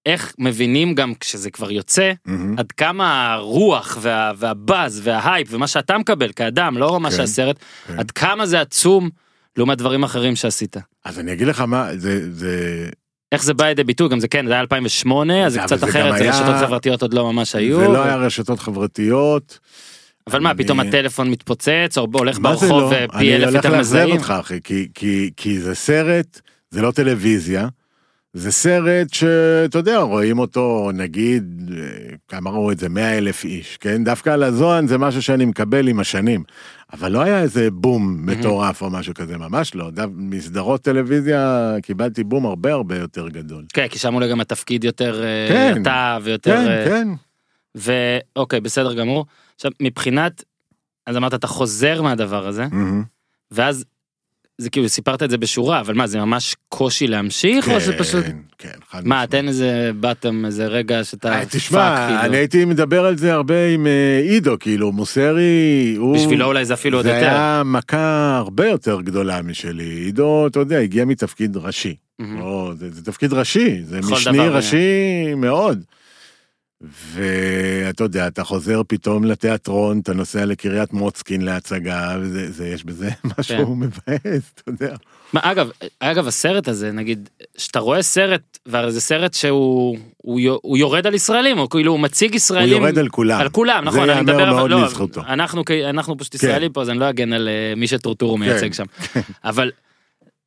A: איך מבינים גם כשזה כבר יוצא
B: מהמם.
A: עד כמה הרוח וה, והבאז וההייפ ומה שאתה מקבל כאדם לא מה
B: כן,
A: שהסרט
B: כן.
A: עד כמה זה עצום לעומת דברים אחרים שעשית.
B: אז אני אגיד לך מה, זה, זה,
A: איך זה בא לידי ביטוי גם זה כן זה היה 2008 אז זה קצת
B: זה
A: אחרת זה
B: היה-
A: רשתות חברתיות עוד לא ממש היו.
B: זה לא היה רשתות חברתיות.
A: אבל מה
B: אני-
A: פתאום הטלפון מתפוצץ או הולך
B: מה
A: ברחוב
B: לא?
A: ופי
B: אני
A: אלף
B: הולך
A: יותר
B: לאכזב
A: מזהים.
B: אותך אחי, כי, כי, כי זה סרט, זה לא טלוויזיה. זה סרט שאתה יודע, רואים אותו נגיד, אה, כמה ראו את זה, 100 אלף איש, כן? דווקא על הזוהן זה משהו שאני מקבל עם השנים. אבל לא היה איזה בום מטורף או משהו כזה, ממש לא. דו- מסדרות טלוויזיה קיבלתי בום הרבה הרבה יותר גדול.
A: כן כי שם אולי גם התפקיד יותר אה,
B: כן.
A: אתה ויותר
B: כן,
A: אה,
B: כן.
A: ואוקיי בסדר גמור. עכשיו מבחינת אז אמרת אתה חוזר מהדבר הזה. ואז זה כאילו סיפרת את זה בשורה אבל מה זה ממש קושי להמשיך או שזה פשוט
B: כן, כן, חד
A: מה. תן איזה bottom איזה רגע שאתה
B: אה,
A: fuck,
B: תשמע,
A: כאילו.
B: אני הייתי מדבר על זה הרבה עם אה, עידו, כאילו, מוסרי, הוא...
A: בשבילו אולי זה אפילו עוד
B: זה
A: יותר.
B: היה מכה הרבה יותר גדולה משלי. עידו, אתה יודע, הגיע מתפקיד ראשי.
A: מהמם.
B: לא, זה, זה תפקיד ראשי, זה משני
A: דבר,
B: ראשי מאוד. ואתה יודע, אתה חוזר פתאום לתיאטרון, אתה נוסע לקריית מוצקין להצגה, וזה, זה, יש בזה משהו
A: כן.
B: מבאס, אתה יודע.
A: מה, אגב, אגב הסרט הזה נגיד שאתה רואה סרט והרי זה סרט שהוא הוא, יו- הוא יורד על ישראלים או כאילו הוא מציג
B: הוא
A: ישראלים
B: יורד על כולם.
A: על כולם נכון אני מדבר אבל לא
B: לזכותו.
A: אנחנו אנחנו פשוט
B: כן.
A: ישראלים פה אז אני לא אגן על אה, מי שטורטור מייצג
B: כן.
A: שם אבל.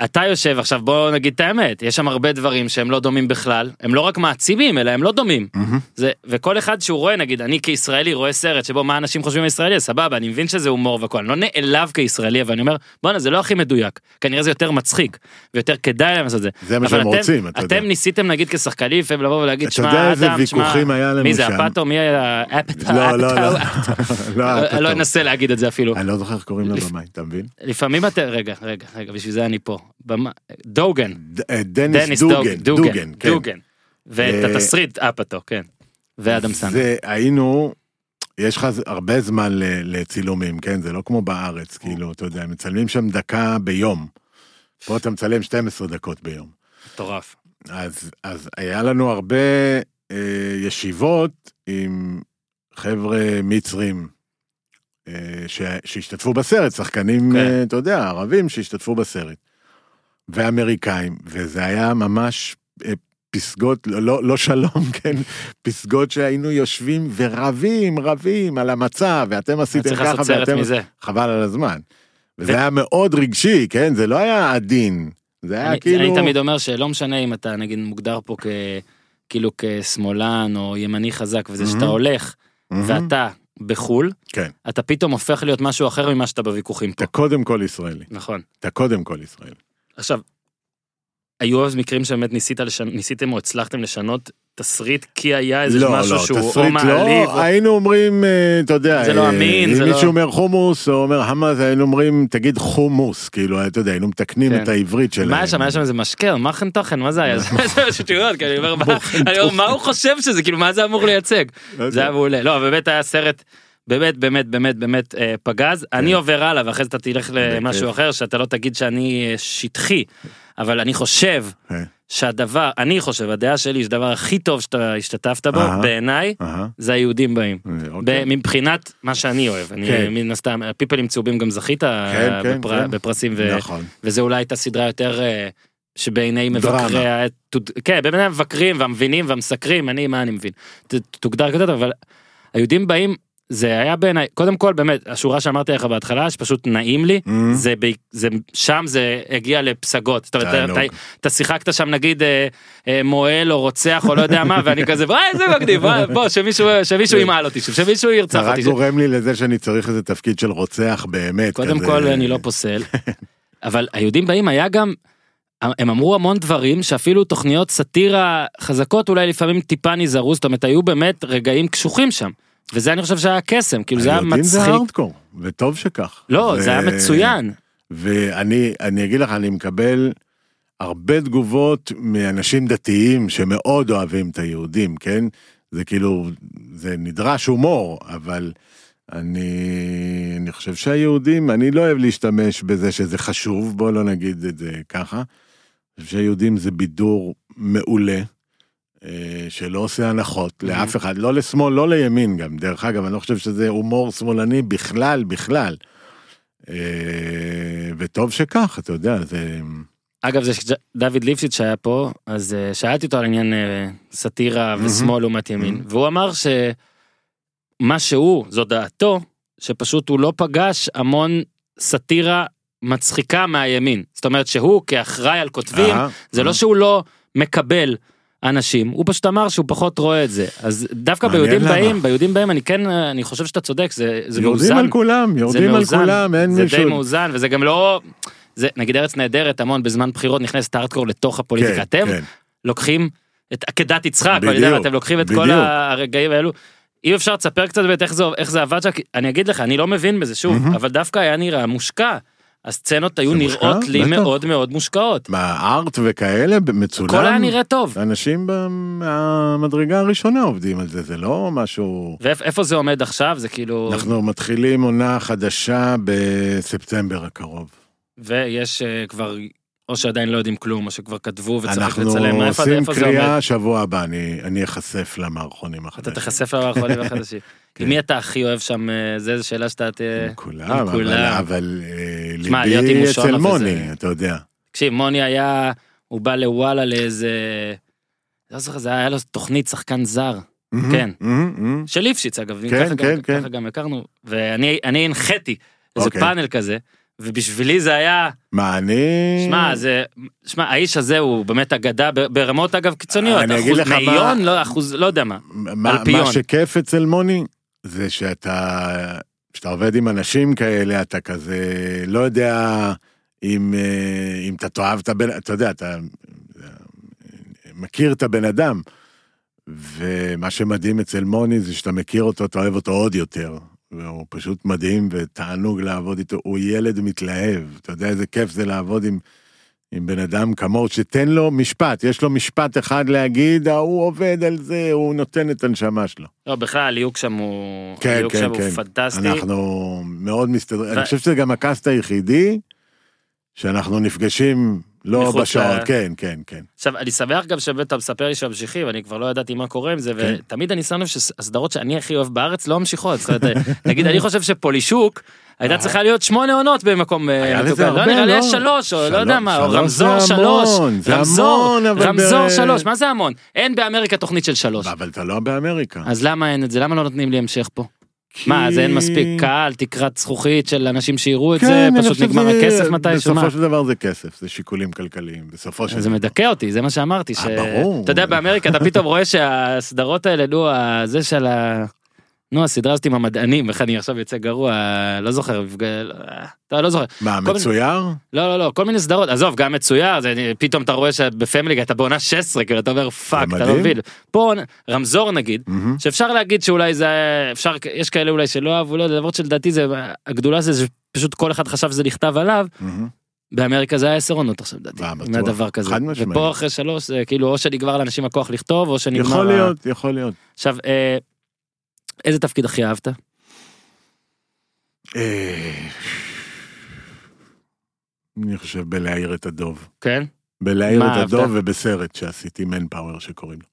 A: אתה יושב עכשיו בוא נגיד את האמת יש שם הרבה דברים שהם לא דומים בכלל הם לא רק מעצימים אלא הם לא דומים
B: מהמם.
A: זה וכל אחד שהוא רואה נגיד אני כישראלי רואה סרט שבו מה אנשים חושבים ישראלי סבבה אני מבין שזה הומור והכל אני לא נעלב כישראלי אבל אני אומר בואנה זה לא הכי מדויק כנראה זה יותר מצחיק ויותר כדאי להם לעשות את זה.
B: זה מה שהם
A: אתם-
B: רוצים, אתה יודע.
A: אתם ניסיתם נגיד כשחקנים לפעמים לבוא ולהגיד שמע
B: יודע
A: אדם שמע מי זה
B: שם?
A: אפאטו מי היה אפאטו
B: לא, לא, לא. לא,
A: אני לא אנסה להגיד את זה אפילו
B: אני לא זוכר איך קוראים לבמאי, אתה מבין?
A: לפעמים אתה רגע רגע רגע בשביל זה אני פה דוגן
B: אה, דניס דוגן,
A: דוגן
B: דוגן, כן.
A: ואת
B: אה,
A: התסריט אפאטו כן ואדם
B: זה היינו, יש לך הרבה זמן לצילומים, כן? זה לא כמו בארץ, כאילו, אתה יודע, מצלמים שם דקה ביום. פה אתה מצלם 12 דקות ביום.
A: מטורף.
B: אז, אז היה לנו הרבה אה, ישיבות עם חבר'ה מצרים אה, ש, שהשתתפו בסרט, שחקנים,
A: כן.
B: אה, אתה יודע, ערבים שהשתתפו בסרט. ואמריקאים, וזה היה ממש אה, פסגות, לא, לא, לא שלום, כן, פסגות שהיינו יושבים ורבים, רבים על המצב, ואתם עשיתם
A: צריך
B: ככה,
A: לעשות סרט
B: ואתם...
A: מזה.
B: חבל על הזמן. וזה היה מאוד רגשי, כן? זה לא היה עדין. זה היה
A: אני,
B: כאילו...
A: אני תמיד אומר שלא משנה אם אתה נגיד מוגדר פה כ... כאילו כשמאלן או ימני חזק וזה שאתה
B: מהמם.
A: הולך
B: מהמם.
A: ואתה בחו"ל,
B: כן.
A: אתה פתאום הופך להיות משהו אחר ממה שאתה בוויכוחים פה.
B: אתה קודם כל ישראלי.
A: נכון.
B: אתה קודם כל ישראלי.
A: עכשיו, היו אז מקרים שבאמת ניסית לשנ... ניסיתם או הצלחתם לשנות תסריט כי היה איזה
B: לא,
A: משהו
B: לא,
A: שהוא או
B: תסריט
A: מעליב
B: לא,
A: או...
B: היינו אומרים, אה, אתה יודע,
A: זה לא
B: אה,
A: אמין,
B: אם
A: זה
B: מישהו
A: לא-
B: אומר חומוס או אומר המאס, היינו אומרים, תגיד חומוס, כאילו, אתה יודע, היינו מתקנים
A: כן.
B: את העברית שלהם.
A: מה היה שם? היה שם איזה משקה, מאכן תוכן, מה זה היה? זה שטויות, כי אני אומר, מה- הוא חושב שזה, כאילו, מה זה אמור לייצג?
B: לא
A: זה היה. מעולה. לא, באמת היה סרט, באמת, באמת, באמת, באמת אה, פגז. אני עובר הלאה, ואחרי זה אתה תלך למשהו. אחר, שאתה לא תגיד שאני אה, שטחי, אבל אני חושב
B: אה,
A: שהדבר, אני חושב, הדעה שלי, שהדבר הכי טוב שאתה השתתפת בו. בעיניי, זה היהודים באים.
B: אה, אוקיי.
A: מבחינת מה שאני אוהב, אני
B: כן.
A: מן הסתם, פיפלים צהובים גם זכית
B: כן, כן,
A: בפר-
B: כן.
A: בפרסים, ו-
B: נכון.
A: וזה אולי הייתה סדרה יותר אה, שבעיני. מבקרי, כן, בעיני המבקרים והמבינים והמסקרים, אני, מה אני מבין, תוגדר כזה, אבל היהודים באים, זה היה בעיניי, קודם כל באמת, השורה שאמרתי לך בהתחלה, שפשוט נעים לי,
B: Mm,
A: זה, ב- זה שם זה הגיע לפסגות, זאת אומרת, אתה-
B: תענוג.
A: אתה- אתה שיחקת שם נגיד אה, אה, מועל או רוצח או לא יודע מה, ואני כזה, וואי איזה מגניב, בוא, שמישהו שמישהו ימעל אותי, שמישהו
B: זה
A: ירצח
B: רק
A: אותי.
B: גורם לי לזה שאני צריך איזה תפקיד של רוצח באמת.
A: קודם
B: כזה.
A: כל אני לא פוסל, אבל היהודים באים היה גם, הם אמרו המון דברים שאפילו תוכניות סאטירה חזקות אולי לפעמים טיפה נזהרו, זאת אומרת היו באמת רגעים קשוחים שם. וזה אני חושב שהיה קסם, כאילו זה היה
B: היהודים זה
A: מצחיק.
B: הארדקור, וטוב שכך.
A: לא, זה היה מצוין.
B: ואני אני אגיד לך, אני מקבל הרבה תגובות מאנשים דתיים שמאוד אוהבים את היהודים, כן? זה כאילו, זה נדרש הומור, אבל אני, אני חושב שהיהודים, אני לא אוהב להשתמש בזה שזה חשוב, בוא לא נגיד את זה ככה. אני חושב שהיהודים זה בידור מעולה. אה, שלא עושה הנחות לאף אחד, לא לשמאל, לא לימין גם. דרך אגב, אני לא חושב שזה הומור שמאלני בכלל, בכלל. אה, וטוב שכך, אתה יודע, זה...
A: אגב זה שדוד ליפשיץ שהיה פה, אז אה, שאלתי אותו על עניין סאטירה ושמאל לעומת ימין, והוא אמר שמה שהוא, זו דעתו, שפשוט הוא לא פגש המון סאטירה מצחיקה מהימין. זאת אומרת שהוא כאחראי על כותבים, זה. לא שהוא לא מקבל אנשים, הוא פשוט אמר שהוא פחות רואה את זה. אז דווקא ביהודים. באים, ביהודים באים, אני כן, אני חושב שאתה צודק, זה, זה
B: יורדים
A: מאוזן.
B: על כולם,
A: זה
B: יורדים על כולם, אין
A: זה
B: מישהו...
A: די מאוזן וזה גם לא זה נגיד ארץ נהדרת המון בזמן בחירות נכנסת הארדקור לתוך הפוליטיקה
B: כן,
A: אתם
B: כן.
A: לוקחים את עקדת יצחק
B: בדיוק,
A: יודע, אתם לוקחים את כל
B: בדיוק.
A: הרגעים האלו. אם אפשר תספר קצת באמת איך זה איך זה עבד כי אני אגיד לך אני לא מבין בזה שוב
B: מהמם.
A: אבל דווקא היה נראה מושקע. הסצנות היו נראות
B: מושקע?
A: לי
B: בטח.
A: מאוד מאוד מושקעות.
B: מהארט וכאלה, מצולם.
A: הכל היה נראה טוב.
B: אנשים במדרגה הראשונה עובדים על זה, זה לא משהו...
A: ואיפה זה עומד עכשיו זה כאילו
B: אנחנו מתחילים עונה חדשה בספטמבר הקרוב.
A: ויש אה, כבר או שעדיין לא יודעים כלום או שכבר כתבו וצריך
B: אנחנו
A: לצלם איפה זה
B: עושים
A: איפה זה עומד.
B: קריאה שבוע הבא, אני אחשף למערכונים
A: אתה
B: החדשים.
A: תיחשף למערכונים החדשים.
B: כן.
A: עם מי אתה הכי אוהב שם? אה, זה איזה שאלה שאתה ת...
B: עם כולם, אבל- אה, ליבי אצל מוני, אתה יודע.
A: תקשיב, מוני היה, הוא בא לוואלה לאיזה... לא זוכר, זה היה לו תוכנית שחקן זר, כן. של ליפשיץ אגב,
B: כן,
A: ככה גם-
B: כן, כן.
A: ככה גם הכרנו, ואני אני הנחיתי איזה
B: אוקיי.
A: פאנל כזה, ובשבילי זה היה,
B: מה, אני...
A: שמע, זה, שמע, האיש הזה הוא באמת אגדה ברמות אגב קיצוניות,
B: אני אגיד לך מה-
A: מאיון, לא, אחוז, לא יודע מה,
B: מה,
A: אלפיון.
B: מה שכיף אצל מוני, זה שאתה, כשאתה עובד עם אנשים כאלה, אתה כזה, לא יודע אם, אה, אם אתה תאהב את הבן, אתה יודע, אתה אה, מכיר את הבן אדם. ומה שמדהים אצל מוני זה שאתה מכיר אותו, אתה אוהב אותו עוד יותר. והוא פשוט מדהים ותענוג לעבוד איתו, הוא ילד מתלהב, אתה יודע איזה כיף זה לעבוד עם, עם בן אדם כמוהו, שתן לו משפט, יש לו משפט אחד להגיד, ההוא עובד על זה, הוא נותן את הנשמה שלו.
A: לא, בכלל, הליהוק שם הוא...
B: כן,
A: הליהוק
B: כן,
A: שם
B: כן.
A: הוא פנטסטי.
B: אנחנו מאוד מסתדרים,
A: ו-
B: אני חושב שזה גם הקאסט היחידי שאנחנו נפגשים לא בשעות,
A: ל-
B: כן, כן, כן.
A: עכשיו, אני שמח גם שבאמת אתה מספר לי שממשיכים, ואני כבר לא ידעתי מה קורה עם זה,
B: כן.
A: ותמיד אני שם לב שהסדרות שאני הכי אוהב בארץ לא ממשיכות. זאת אומרת, נגיד, אני חושב שפולישוק הייתה צריכה להיות שמונה עונות במקום אה, מתוקן. לא נראה לי
B: לא?
A: יש שלוש, או לא יודע מה, או רמזור שלוש. רמזור, רמזור שלוש, מה זה המון? אין באמריקה תוכנית של שלוש.
B: אבל אתה לא באמריקה.
A: אז למה אין את זה? למה לא נותנים לי המשך פה?
B: כי-
A: מה, אז אין מספיק קהל, תקרת זכוכית של אנשים שיראו את
B: כן,
A: זה, פשוט נגמר
B: שזה-
A: הכסף מתישהו, מה?
B: בסופו של דבר זה כסף, זה שיקולים כלכליים, בסופו של
A: זה
B: דבר.
A: מדכא אותי, זה מה שאמרתי. ש...
B: אה, ברור.
A: אתה יודע, באמריקה אתה פתאום רואה שהסדרות האלה, נו, זה של ה... נו, הסדרה הזאת עם המדענים, איך אני עכשיו יוצא גרוע, לא זוכר, לא, לא זוכר.
B: מה,
A: כל מיני-
B: מצויר?
A: לא, לא, לא, כל מיני סדרות, עזוב, גם מצויר, זה, פתאום אתה רואה שב Family אתה בעונה 16, כאילו, אתה אומר, fuck, אתה לא. מבין. פה, רמזור נגיד,
B: מהמם.
A: שאפשר להגיד שאולי זה, אפשר, יש כאלה אולי שלא אהבו, לא למרות שלדעתי זה, הגדולה זה שפשוט כל אחד חשב שזה נכתב עליו,
B: מהמם.
A: באמריקה זה היה עשר עונות עכשיו לדעתי. מהדבר כזה.
B: חד משמעית.
A: ופה אחרי שלוש זה כאילו או שנגמר לאנשים הכוח לכתוב או שנגמר...
B: יכול להיות, יכול להיות.
A: עכשיו, אה, איזה תפקיד הכי אהבת?
B: אה, אני חושב בלהעיר את הדוב.
A: כן?
B: בלהעיר את
A: אהבת?
B: הדוב ובסרט שעשיתי מנפאוור שקוראים לו.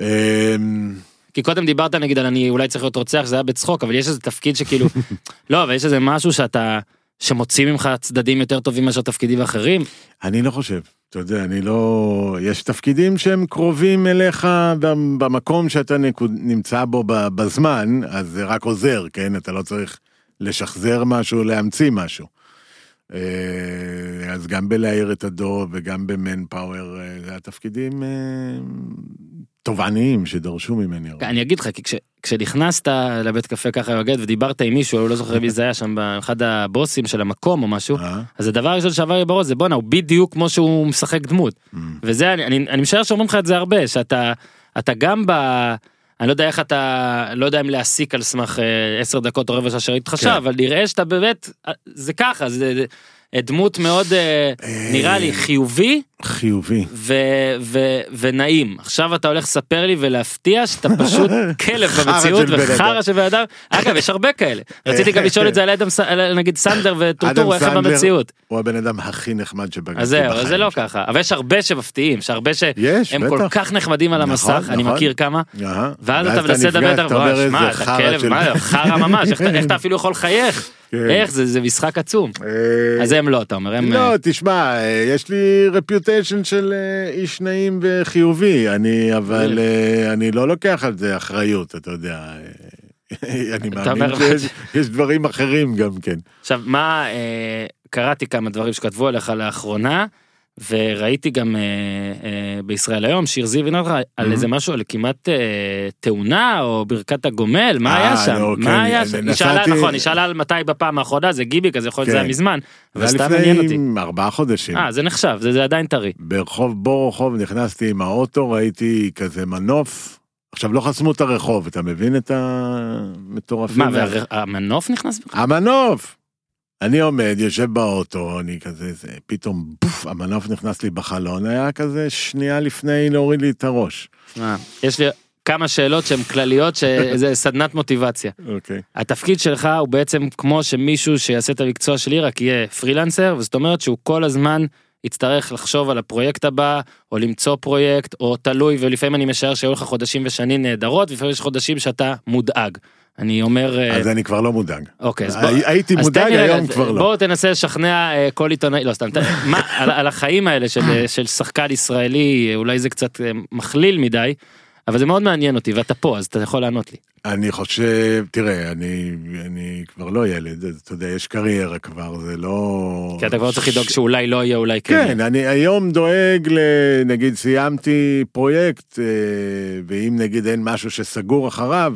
B: אמ,
A: כי קודם דיברת נגיד על אני אולי צריך להיות רוצח זה היה בצחוק אבל יש איזה תפקיד שכאילו לא אבל יש איזה משהו שאתה שמוציא ממך צדדים יותר טובים מאשר תפקידים אחרים
B: אני לא חושב, אתה יודע, אני לא... יש תפקידים שהם קרובים אליך במ- במקום שאתה נמצא בו בזמן, אז זה רק עוזר, כן? אתה לא צריך לשחזר משהו, להמציא משהו. אה, אז גם בלהעיר את הדוב וגם במנפאוור, אה, זה התפקידים אה, תובעניים שדרשו ממני.
A: אני אגיד לך כי כש, כשנכנסת לבית קפה ככה יוגד ודיברת עם מישהו לא זוכר מי זה היה שם באחד הבוסים של המקום או משהו
B: אה?
A: אז הדבר הראשון שעבר לי בראש זה בואנה הוא בדיוק כמו שהוא משחק דמות
B: Mm.
A: וזה אני, אני, אני משער שאומרים לך את זה הרבה שאתה אתה גם ב... אני לא יודע איך אתה לא יודע אם להסיק על סמך אה, עשר דקות או רבע שעה שראית אותך. שם אבל נראה שאתה באמת אה, זה ככה זה דמות מאוד אה, נראה לי חיובי
B: חיובי.
A: ו, ו, ונעים עכשיו אתה הולך לספר לי ולהפתיע שאתה פשוט כלב במציאות וחרא. של בן אדם אגב יש הרבה כאלה רציתי גם לשאול את זה על אדם נגיד סנדר וטורטור איך הם במציאות
B: הוא הבן אדם הכי נחמד שבגדתי
A: אז זהו זה לא. ככה אבל יש הרבה שמפתיעים
B: יש,
A: שהם כל. כך נחמדים על
B: נכון,
A: המסך אני
B: נכון.
A: מכיר כמה. ואז אתה מנסה לדבר איתם
B: "איזה
A: אתה כלב מה חרא ממש איך אתה- אפילו יכול לחייך
B: כן.
A: איך זה זה משחק עצום
B: אה,
A: אז הם לא אתה אומר הם
B: לא, תשמע, אה, יש לי רפיוטיישן של אה, איש נעים וחיובי, אני, אבל אה, אני לא לוקח על זה אחריות, אתה יודע. אה, אני מאמין שיש יש דברים אחרים גם כן.
A: עכשיו מה אה, קראתי כמה דברים שכתבו עליך לאחרונה וראיתי גם אה, אה, בישראל היום שיר זיו עינת על
B: Mhm.
A: איזה משהו על כמעט אה, תאונה או ברכת הגומל מה
B: אה,
A: היה שם
B: לא, כן,
A: מה היה
B: אני
A: שם היא שאלה נכון היא שאלה על מתי בפעם האחרונה זה גיביק אז יכול להיות זה היה
B: כן.
A: מזמן אבל
B: זה
A: סתם
B: היה
A: עניין אותי
B: לפני ארבעה חודשים.
A: אה זה נחשב זה זה עדיין טרי
B: ברחוב בור רחוב נכנסתי עם האוטו, ראיתי כזה מנוף. עכשיו לא חסמו את הרחוב, אתה מבין את המטורפים?
A: מה? והמנוף נכנס?
B: המנוף! אני עומד, יושב באוטו, אני כזה, זה, פתאום בוף, המנוף נכנס לי בחלון, היה כזה שנייה לפני להוריד לי את הראש.
A: אה, יש לי כמה שאלות שהן כלליות שזה סדנת מוטיבציה.
B: אוקיי.
A: התפקיד שלך הוא בעצם כמו שמישהו שיעשה את המקצוע שלי רק יהיה פרילנסר וזאת אומרת שהוא כל הזמן יצטרך לחשוב על הפרויקט הבא או למצוא פרויקט או תלוי ולפעמים אני משער שהיו לך חודשים ושנים נהדרות ולפעמים יש חודשים שאתה מודאג. אני אומר אה,
B: אז אני כבר לא מודאג.
A: אוקיי אז בוא,
B: הי- הייתי מודאג, היום כבר לא.
A: בוא תנסה לשכנע אה, כל עיתונאי לא סתם מה על, החיים האלה של, אה, של שחקן ישראלי אולי זה קצת מכליל מדי. אבל זה מאוד מעניין אותי ואתה פה אז אתה יכול לענות לי.
B: אני חושב, תראה, אני, אני כבר לא ילד, אתה יודע, יש קריירה כבר, זה לא...
A: כי אתה כבר צריך לדאוג שאולי לא יהיה אולי כן.
B: כן, אני היום דואג. נגיד סיימתי פרויקט, ואם נגיד אין משהו שסגור אחריו,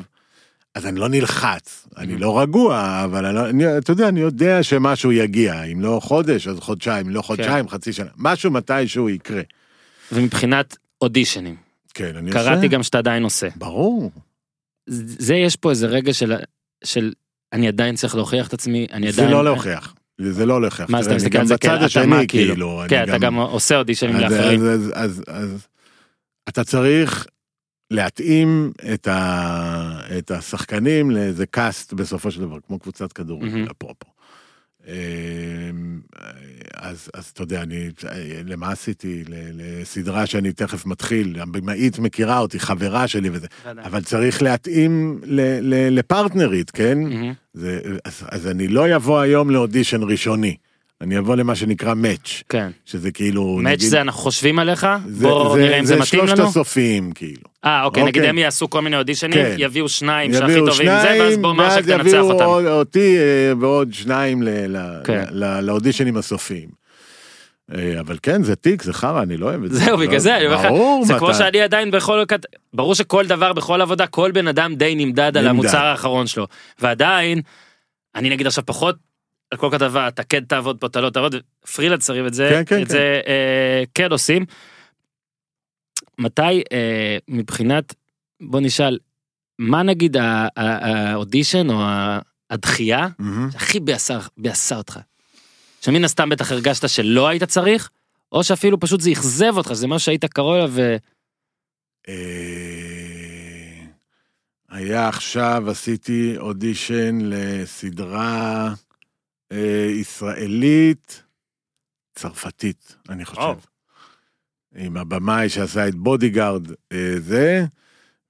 B: אז אני לא נלחץ, אני לא רגוע, אבל אני, לא- אני, אתה יודע, אני יודע שמשהו יגיע, אם לא חודש, אז חודשיים, אם לא חודשיים, חצי שנה, משהו מתישהו יקרה.
A: ומבחינת אודישנים
B: כן, אני עושה.
A: קראתי גם שאתה עדיין עושה.
B: ברור.
A: זה יש פה איזה רגע של של אני עדיין צריך להוכיח את עצמי אני
B: זה
A: עדיין
B: לא להוכיח. זה לא הולך ככה.
A: מה, אז
B: תראה,
A: אתה מסתכל
B: גם
A: על זה
B: בצד
A: כהתאמה
B: השני,
A: כאילו.
B: כאילו.
A: כן, אתה גם עושה אודישנים
B: אז-
A: לאחרים.
B: אז, אז, אז אתה צריך להתאים את, ה, את השחקנים לאיזה קאסט בסופו של דבר, כמו קבוצת כדורגל,
A: מהמם.
B: אפרופו. אמ, אז, אז אתה יודע, אני, למה עשיתי? לסדרה שאני תכף מתחיל, הבמאית מכירה אותי, חברה שלי וזה, אבל צריך להתאים ל, ל, לפרטנרית, כן?
A: מהמם.
B: זה, אז, אז אני לא אבוא היום לאודישן ראשוני, אני אבוא למה שנקרא מאץ',
A: כן.
B: שזה כאילו...
A: מאץ'
B: נגיד-
A: זה אנחנו חושבים עליך?
B: זה,
A: בוא
B: זה,
A: נראה אם זה מתאים
B: שלושת
A: לנו.
B: הסופיים, כאילו.
A: אה, אוקיי, נגיד
B: אוקיי.
A: הם יעשו כל מיני אודישנים,
B: כן.
A: יביאו שניים שהכי
B: יביאו
A: טובים זה, ואז בוא מרשק תנצח
B: יביאו
A: אותם.
B: עוד- אותי אה, ועוד שניים ל- ל-
A: כן.
B: ל- לאודישנים הסופיים. אה, אבל כן, זה תיק, זה חרא, אני לא אוהב את זה.
A: זהו, בגלל זה, אני אומר לך, זה כמו שאני עדיין בכל, ברור שכל דבר בכל עבודה, כל בן אדם די נמדד על. המוצר האחרון שלו. ועדיין, אני נגיד עכשיו פחות, על כל כתבה, אתה כן תעבוד פה, אתה לא תעבוד, פרילנסרים את זה,
B: כן, כן,
A: את זה אה, כן עושים. מתי, אה, מבחינת, בוא נשאל, מה נגיד האודישן או הדחייה
B: מהמם.
A: הכי ביאסה, ביאסה אותך. שמן הסתם בטח הרגשת שלא היית צריך, או שאפילו פשוט זה אכזב אותך, שזה משהו שהיית קרוב אליו ו...
B: אה, היה עכשיו, עשיתי אודישן לסדרה ישראלית, צרפתית, אני חושב.
A: וואו.
B: עם הבמאי שעשה את Bodyguard אה, זה,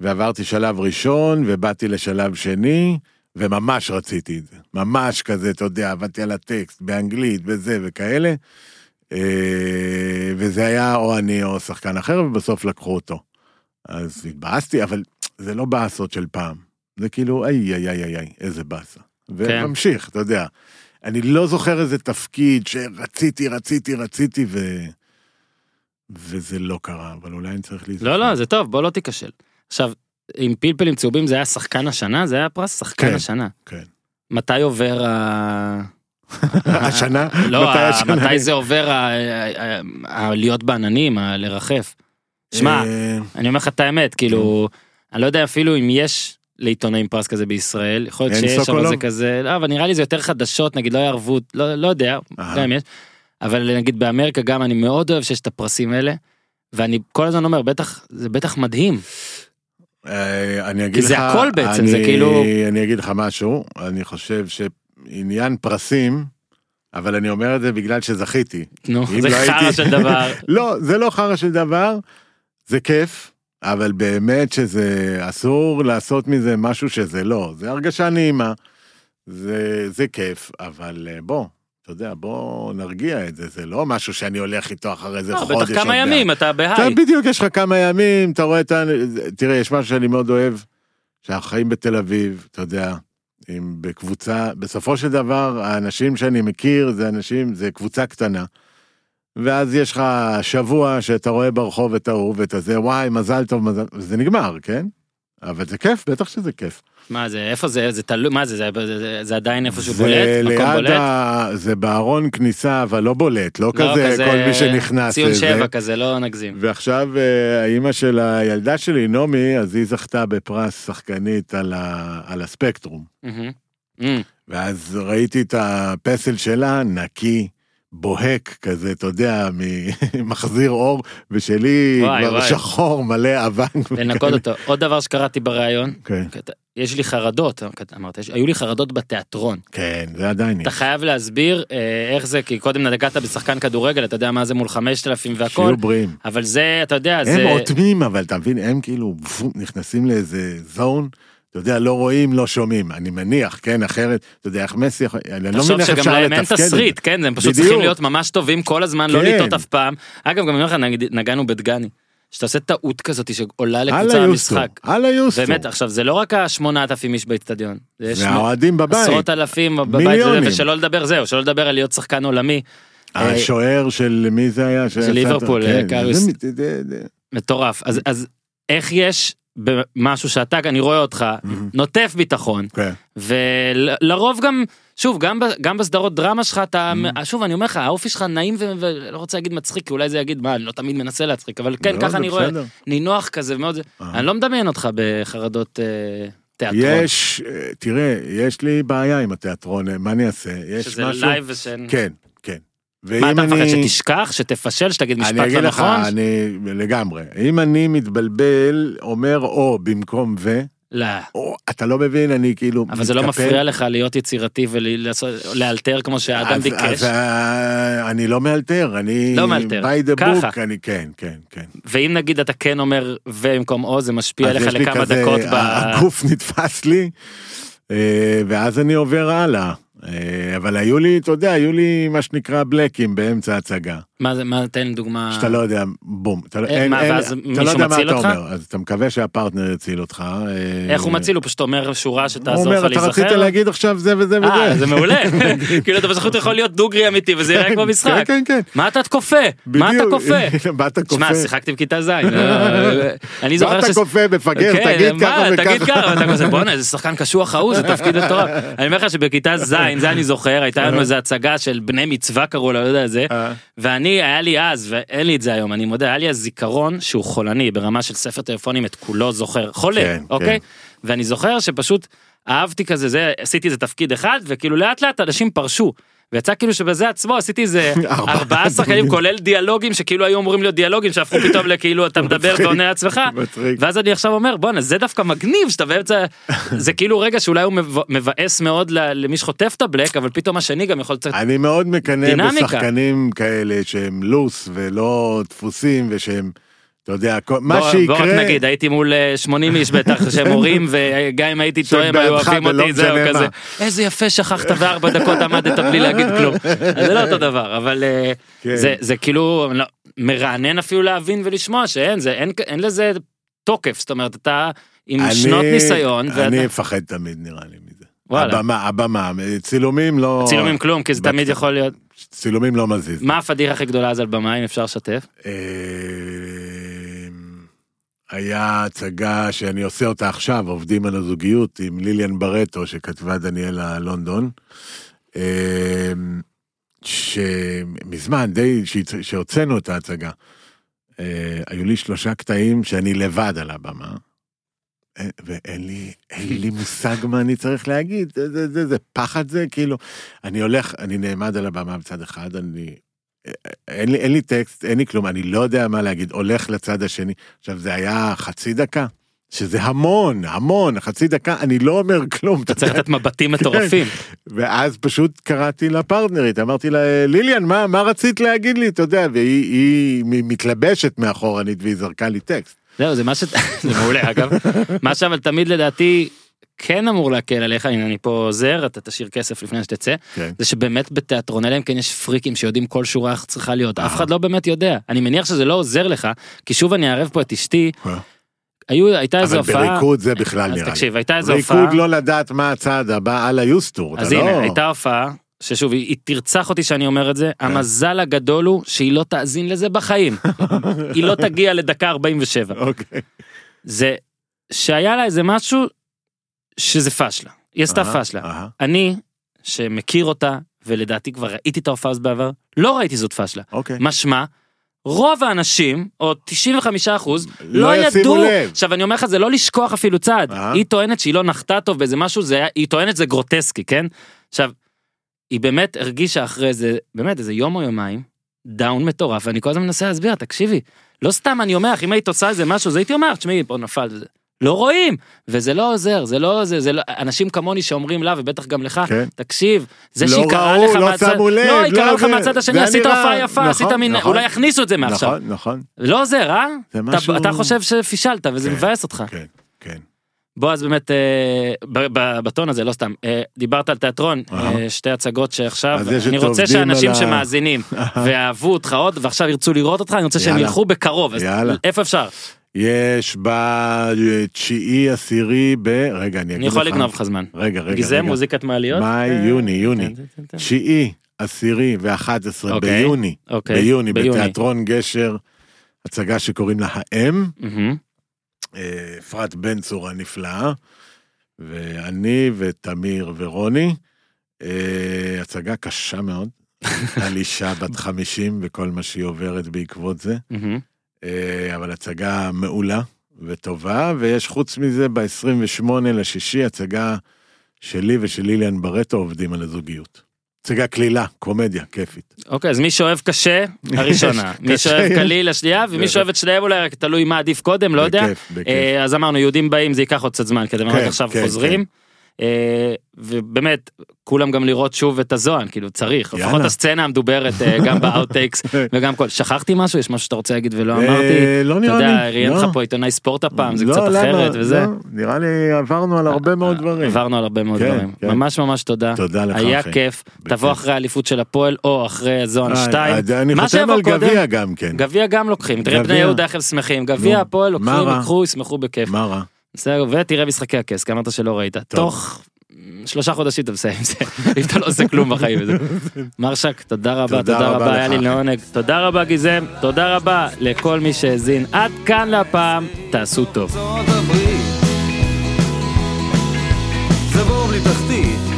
B: ועברתי שלב ראשון, ובאתי לשלב שני, וממש רציתי את זה. ממש כזה, אתה יודע, עבדתי על הטקסט, באנגלית, וזה וכאלה. אה, וזה היה או אני או שחקן אחר, ובסוף לקחו אותו. אז התבאסתי, אבל זה לא באסות של פעם. זה כאילו, איי, איי, איי, איי, איזה באסה. וממשיך, אתה יודע. אני לא זוכר איזה תפקיד שרציתי, רציתי, רציתי, ו... וזה לא קרה, אבל אולי אני צריך להיזכר.
A: לא, לא, זה טוב, בוא לא תיכשל. עכשיו, עם פלפלים צהובים זה היה שחקן השנה? זה היה פרס שחקן
B: כן.
A: השנה.
B: כן.
A: מתי עובר ה...
B: השנה?
A: לא,
B: מתי השנה?
A: מתי זה עובר ה- ה- ה- להיות בעננים, ה- לרחף? שמע,
B: אה,
A: אני אומר לך את האמת, כאילו, אני לא יודע אפילו אם יש לעיתונאים פרס כזה בישראל, יכול להיות שיש, אבל
B: סוקולוב?
A: זה כזה, לא, אבל נראה לי זה יותר חדשות, נגיד לא היה ערבות, לא לא יודע. גם יש, אבל נגיד באמריקה גם אני מאוד אוהב שיש את הפרסים האלה, ואני כל הזמן אומר, בטח, זה בטח מדהים.
B: אה, אני אגיד לך...
A: זה הכל בעצם,
B: אני-
A: זה כאילו-
B: אני אגיד לך משהו, אני חושב שעניין פרסים, אבל אני אומר את זה בגלל שזכיתי.
A: נו, זה
B: לא
A: חרא
B: הייתי-
A: של דבר.
B: לא, זה לא חרא של דבר, זה כיף, אבל באמת שזה אסור לעשות מזה משהו שזה לא, זה הרגשה נעימה, זה, זה כיף, אבל אה, בוא, אתה יודע, בוא נרגיע את זה, זה לא משהו שאני הולך איתו אחרי איזה
A: לא,
B: חודש.
A: בטח כמה ימים,
B: מעט.
A: אתה
B: אתה
A: בהיי.
B: בדיוק, יש לך כמה ימים, אתה רואה את ה... תראה, יש משהו שאני מאוד אוהב, שאנחנו חיים בתל אביב, אתה יודע, עם, בקבוצה, בסופו של דבר, האנשים שאני מכיר זה אנשים, זה קבוצה קטנה. ואז יש לך שבוע שאתה רואה ברחוב את ההוא ואת הזה, וואי, מזל טוב, מזל... זה נגמר, כן? אבל זה כיף, בטח שזה כיף.
A: מה זה, איפה זה, זה תלוי, מה זה, זה- זה- זה עדיין איפשהו
B: זה
A: בולט? מקום בולט?
B: ה... זה בארון כניסה, אבל לא בולט, לא
A: לא,
B: כזה, כל מי שנכנס
A: ציון
B: לזה.
A: שבע כזה, לא נגזים.
B: ועכשיו אה, האימא של הילדה שלי, נעמי, אז היא זכתה בפרס שחקנית על, ה... על הספקטרום.
A: מהמם. אמ,
B: ואז ראיתי את הפסל שלה, נקי, בוהק כזה, אתה יודע, ממחזיר אור, ושלי
A: וואי,
B: כבר
A: וואי.
B: שחור, מלא אבק.
A: לנקות אותו. עוד דבר שקראתי בריאיון,
B: כן,
A: יש לי חרדות, אמרת, יש- היו לי חרדות בתיאטרון.
B: כן, זה עדיין
A: אתה
B: יש.
A: חייב להסביר אה, איך זה, כי קודם נגעת בשחקן כדורגל, אתה יודע מה זה מול 5,000 והכל,
B: שיהיו בריאים.
A: אבל זה, אתה יודע,
B: הם
A: זה...
B: אוטמים, אבל אתה מבין, הם כאילו נכנסים לאיזה זון, אתה יודע, לא רואים, לא שומעים. אני מניח, כן, אחרת, אתה יודע, איך מסי. אני לא מבין איך
A: שגם
B: אפשר
A: להם אין
B: לתפקד.
A: תסריט, כן, הם פשוט
B: בדיוק.
A: צריכים להיות ממש טובים כל הזמן, לא
B: כן.
A: לטעות אף פעם. אגב, גם אני אומר לך, נגענו בדגני, שאתה עושה טעות כזאת שעולה לקבוצה
B: הלאה יוסטו,
A: במשחק.
B: הלאה יוסטו.
A: באמת, עכשיו, זה לא רק השמונת אלפים איש באצטדיון, יש
B: והאוהדים בבית.
A: עשרות אלפים בבית,
B: מיליונים.
A: ושלא לדבר, זהו, שלא לדבר על להיות שחקן עולמי. אה,
B: השוער של מי זה היה? את-
A: ליברפול,
B: כן, זה-
A: מטורף. אז איך יש במשהו שאתה, אני רואה אותך, נוטף ביטחון,
B: כן.
A: ולרוב גם, שוב, גם, גם בסדרות דרמה שלך, אתה, שוב, אני אומר לך, האופי שלך נעים ו- ולא רוצה להגיד מצחיק, כי אולי זה יגיד, מה, אני לא תמיד מנסה להצחיק, אבל כן,
B: לא,
A: ככה אני רואה,
B: בסדר.
A: נינוח כזה מאוד,
B: אה.
A: אני לא מדמיין אותך בחרדות, אה, תיאטרון.
B: יש, אה, תראה, יש לי בעיה עם התיאטרון, מה אני אעשה? יש
A: שזה
B: משהו...
A: לייב ושאין...
B: כן.
A: מה אתה מפחד
B: אני-
A: שתשכח, שתפשל, שתגיד משפט
B: אני אגיד
A: לא
B: לך,
A: נכון?
B: אני לגמרי. אם אני מתבלבל, אומר או במקום ו,
A: לא.
B: או, אתה לא מבין, אני כאילו
A: אבל זה לא
B: מתקפל.
A: מפריע לך להיות יצירתי ולאלתר כמו שהאדם ביקש.
B: אז אה, אני לא מאלתר, אני...
A: לא מאלתר,
B: by the
A: ככה.
B: book, אני כן, כן, כן.
A: ואם נגיד אתה כן אומר ובמקום או זה משפיע עליך לכמה
B: כזה,
A: דקות ב...
B: הגוף נתפס לי, אה, ואז אני עובר הלאה. אה, אבל היו לי, אתה יודע, היו לי מה שנקרא בלקים באמצע ההצגה.
A: מה זה, מה, תן דוגמה.
B: שאתה לא יודע, בום. אתה לא-
A: אה,
B: אין-
A: מה,
B: אין-
A: ואז
B: אתה לא יודע מה אתה
A: אותך?
B: אומר, אז אתה מקווה שהפרטנר יציל אותך. אה,
A: איך הוא מציל? הוא פשוט אומר שורה
B: הוא
A: שתעזור לך
B: אומר, אתה
A: להיזכר?
B: רצית להגיד עכשיו זה וזה
A: אה,
B: וזה.
A: זה מעולה. כאילו אתה פשוט יכול להיות דוגרי אמיתי וזה יראה כמו משחק.
B: כן, כן, כן.
A: מה אתה כופה? מה אתה. כופה?
B: מה אתה כופה?
A: שמע, שיחקתי בכיתה ז', אה, אני זוכר
B: מה אתה
A: ש...
B: כופה, מפגר,
A: כן,
B: תגיד ככה
A: תגיד
B: וככה.
A: ככה, ואתה כזה בואנה איזה שחקן קשוח ההוא זה תפקיד מטורף. אני אומר לך שבכיתה ז' זה אני זוכר הייתה לנו איזה הצגה של בני מצווה קראו לה, לא יודע זה,
B: אה.
A: ואני היה לי אז ואין לי את זה היום אני מודה היה לי אז זיכרון שהוא חולני ברמה של ספר טלפונים את כולו זוכר חולה
B: כן,
A: אוקיי
B: כן.
A: ואני זוכר שפשוט אהבתי כזה זה עשיתי איזה תפקיד אחד וכאילו לאט לאט אנשים פרשו. ויצא כאילו שבזה עצמו עשיתי איזה
B: ארבעה
A: שחקנים. כולל דיאלוגים שכאילו היו אמורים להיות דיאלוגים שהפכו פתאום לכאילו אתה מדבר ועונה לעצמך. ואז אני עכשיו אומר בואנה זה דווקא מגניב שאתה באמצע זה כאילו רגע שאולי הוא מבאס מאוד למי שחוטף את הבלק אבל פתאום השני גם יכול קצת
B: אני מאוד מקנא. בשחקנים כאלה שהם לוס ולא דפוסים ושהם, אתה יודע, מה
A: בוא-
B: שיקרה...
A: בוא רק נגיד הייתי מול אה, 80 איש בטח שהם הורים וגם אם הייתי טועה הם היו אוהבים
B: ולא
A: אותי זהו כזה. איזה יפה שכחת וארבע דקות עמדת בלי להגיד כלום זה לא אותו דבר אבל אה,
B: כן.
A: זה זה כאילו לא, מרענן אפילו להבין ולשמוע שאין זה אין אין לזה תוקף זאת אומרת אתה עם
B: אני-
A: שנות ניסיון
B: אני
A: ואתה-
B: אפחד תמיד נראה לי מזה.
A: וואלה.
B: הבמה, הבמה, צילומים לא...
A: צילומים כלום כי זה תמיד יכול להיות
B: צילומים לא מזיז.
A: מה הפדיחה הכי גדולה אז על במה אם אפשר לשתף
B: אה, היה הצגה שאני עושה אותה עכשיו, עובדים על הזוגיות עם ליליאן ברטו שכתבה דניאלה לונדון. אה, שמזמן די שהוצאנו את ההצגה. אה, היו לי שלושה קטעים שאני לבד על הבמה. אה, ואין לי, אין לי מושג מה אני צריך להגיד, זה, זה, זה, זה פחד זה, כאילו, אני הולך, אני נעמד על הבמה בצד אחד, אני, אין לי, אין לי טקסט, אין לי כלום, אני לא יודע מה להגיד, הולך לצד השני. עכשיו, זה היה חצי דקה, שזה המון, המון, חצי דקה, אני לא אומר כלום.
A: אתה צריך. לתת מבטים מטורפים
B: ואז פשוט קראתי לפרטנרית, אמרתי לה, ליליאן, מה, מה רצית להגיד לי, אתה יודע, והיא היא מתלבשת מאחורנית והיא זרקה לי טקסט.
A: זהו זה מה ש... זה מעולה אגב. מה שאבל תמיד לדעתי כן אמור להקל עליך הנה אני פה עוזר אתה תשאיר כסף לפני שתצא
B: כן.
A: זה שבאמת בתיאטרון אם כן יש פריקים שיודעים כל שורה איך צריכה להיות אף
B: אה.
A: אחד לא באמת יודע אני מניח שזה לא עוזר לך כי שוב אני אערב פה את אשתי
B: אה.
A: היו הייתה איזו
B: אבל
A: הופעה
B: בריקוד זה בכלל
A: אז
B: נראה לי.
A: תקשיב הייתה איזו הופעה
B: ריקוד לא לדעת מה הצעד הבא על היוסטור,
A: אז הנה
B: לא...
A: הייתה הופעה ששוב היא, היא תרצח אותי שאני אומר את זה
B: כן.
A: המזל הגדול הוא שהיא לא תאזין לזה בחיים היא לא תגיע לדקה 47
B: אוקיי.
A: זה שהיה לה איזה משהו שזה פשלה היא עשתה
B: אהה,
A: אני שמכיר אותה ולדעתי כבר ראיתי את ההופעה הזאת בעבר לא ראיתי זאת פשלה
B: אוקיי.
A: משמע. רוב האנשים או 95 אחוז לא,
B: לא
A: ידעו
B: לב.
A: עכשיו אני אומר לך זה לא לשכוח אפילו צעד
B: אה?
A: היא טוענת שהיא לא נחתה טוב באיזה משהו זה היה- היא טוענת זה גרוטסקי כן עכשיו. היא באמת הרגישה אחרי זה באמת איזה יום או יומיים דאון מטורף ואני כל הזמן מנסה להסביר לה, תקשיבי לא סתם אני אומר אם היית עושה איזה משהו אז הייתי אומר תשמעי פה נפל וזה. לא רואים וזה לא עוזר זה לא זה זה לא אנשים כמוני שאומרים לה ובטח גם לך
B: כן.
A: תקשיב זה
B: לא
A: שהיא קראה לך
B: לא
A: מהצד
B: לב,
A: לא היא קראה
B: לא
A: לך מהצד השני עשית הופעה יפה
B: נכון,
A: עשית מין
B: נכון.
A: אולי יכניסו את זה מעכשיו
B: נכון, נכון.
A: לא עוזר אה
B: זה
A: אתה-
B: משהו-
A: אתה חושב שפישלת וזה
B: כן.
A: מבאס אותך
B: כן, כן.
A: בועז באמת אה, בטון הזה לא סתם אה, דיברת על תיאטרון
B: אהה.
A: אה, שתי הצגות שעכשיו
B: אז
A: אני רוצה שאנשים
B: על
A: שמאזינים ואהבו אותך עוד ועכשיו ירצו לראות אותך אני רוצה שהם. ילכו בקרוב אז. איפה אפשר
B: יש בתשיעי עשירי ב... רגע, אני אגיד לך.
A: אני יכול לגנוב לך זמן.
B: רגע, רגע,
A: גזם
B: רגע.
A: מוזיקת מעליות.
B: מאי,
A: אה,
B: יוני, יוני.
A: תן, תן, תן.
B: תשיעי, עשירי ואחת עשרה
A: אוקיי,
B: ביוני.
A: אוקיי,
B: ביוני,
A: ביוני.
B: בתיאטרון גשר, הצגה שקוראים לה האם. אה, אפרת בן צור הנפלאה, ואני ותמיר ורוני. אה, הצגה קשה מאוד, על אישה בת 50 וכל מה שהיא עוברת בעקבות זה, אבל הצגה מעולה, וטובה, ויש חוץ מזה ב-28 לשישי הצגה שלי ושל ליליאן ברטו עובדים על הזוגיות. הצגה קלילה, קומדיה, כיפית.
A: אוקיי, אז מי שאוהב קשה, הראשונה. מי. שאוהב קליל, השנייה, ומי שאוהב את שניהם אולי רק תלוי מה עדיף קודם, לא יודע. אה, אז אמרנו, יהודים באים, זה ייקח עוד קצת זמן, כי אתם רק
B: כן,
A: עכשיו
B: כן,
A: חוזרים. אה, ובאמת, כולם גם לראות שוב את הזוהן, כאילו צריך, לפחות
B: יאללה.
A: הסצנה המדוברת אה, גם ב outtakes וגם כל, שכחתי משהו? יש משהו שאתה רוצה להגיד ולא
B: אה,
A: אמרתי?
B: לא
A: אתה
B: נראה
A: יודע,
B: לי,
A: ראיין
B: לא.
A: לך פה עיתונאי ספורט הפעם, זה
B: לא,
A: קצת? אחרת וזה.
B: לא, נראה לי עברנו על הרבה מאוד דברים.
A: עברנו על הרבה מאוד
B: כן,
A: דברים.
B: כן.
A: ממש ממש תודה.
B: תודה לך,
A: היה. כיף. תבוא. אחרי האליפות של הפועל או אחרי זוהן
B: אה,
A: 2.
B: אה, אני חותם
A: שיבוא
B: על גביע גם כן.
A: גביע גם לוקחים. תראה בני. יהודה איך הם שמחים. גביע הפועל לוקחים,
B: רע?
A: יקחו, ישמחו בכיף.
B: מה רע?
A: בסדר, ותראה משחקי הכס, כי אמרת שלא ראית. תוך שלושה חודשים אתה מסיים עם זה, אם אתה לא עושה כלום בחיים. וזה. מרשק, תודה רבה,
B: תודה רבה
A: היה לי. לעונג. תודה רבה גיזם, תודה רבה לכל מי שהאזין. עד כאן להפעם, תעשו טוב.
C: זה בור בלי תחתית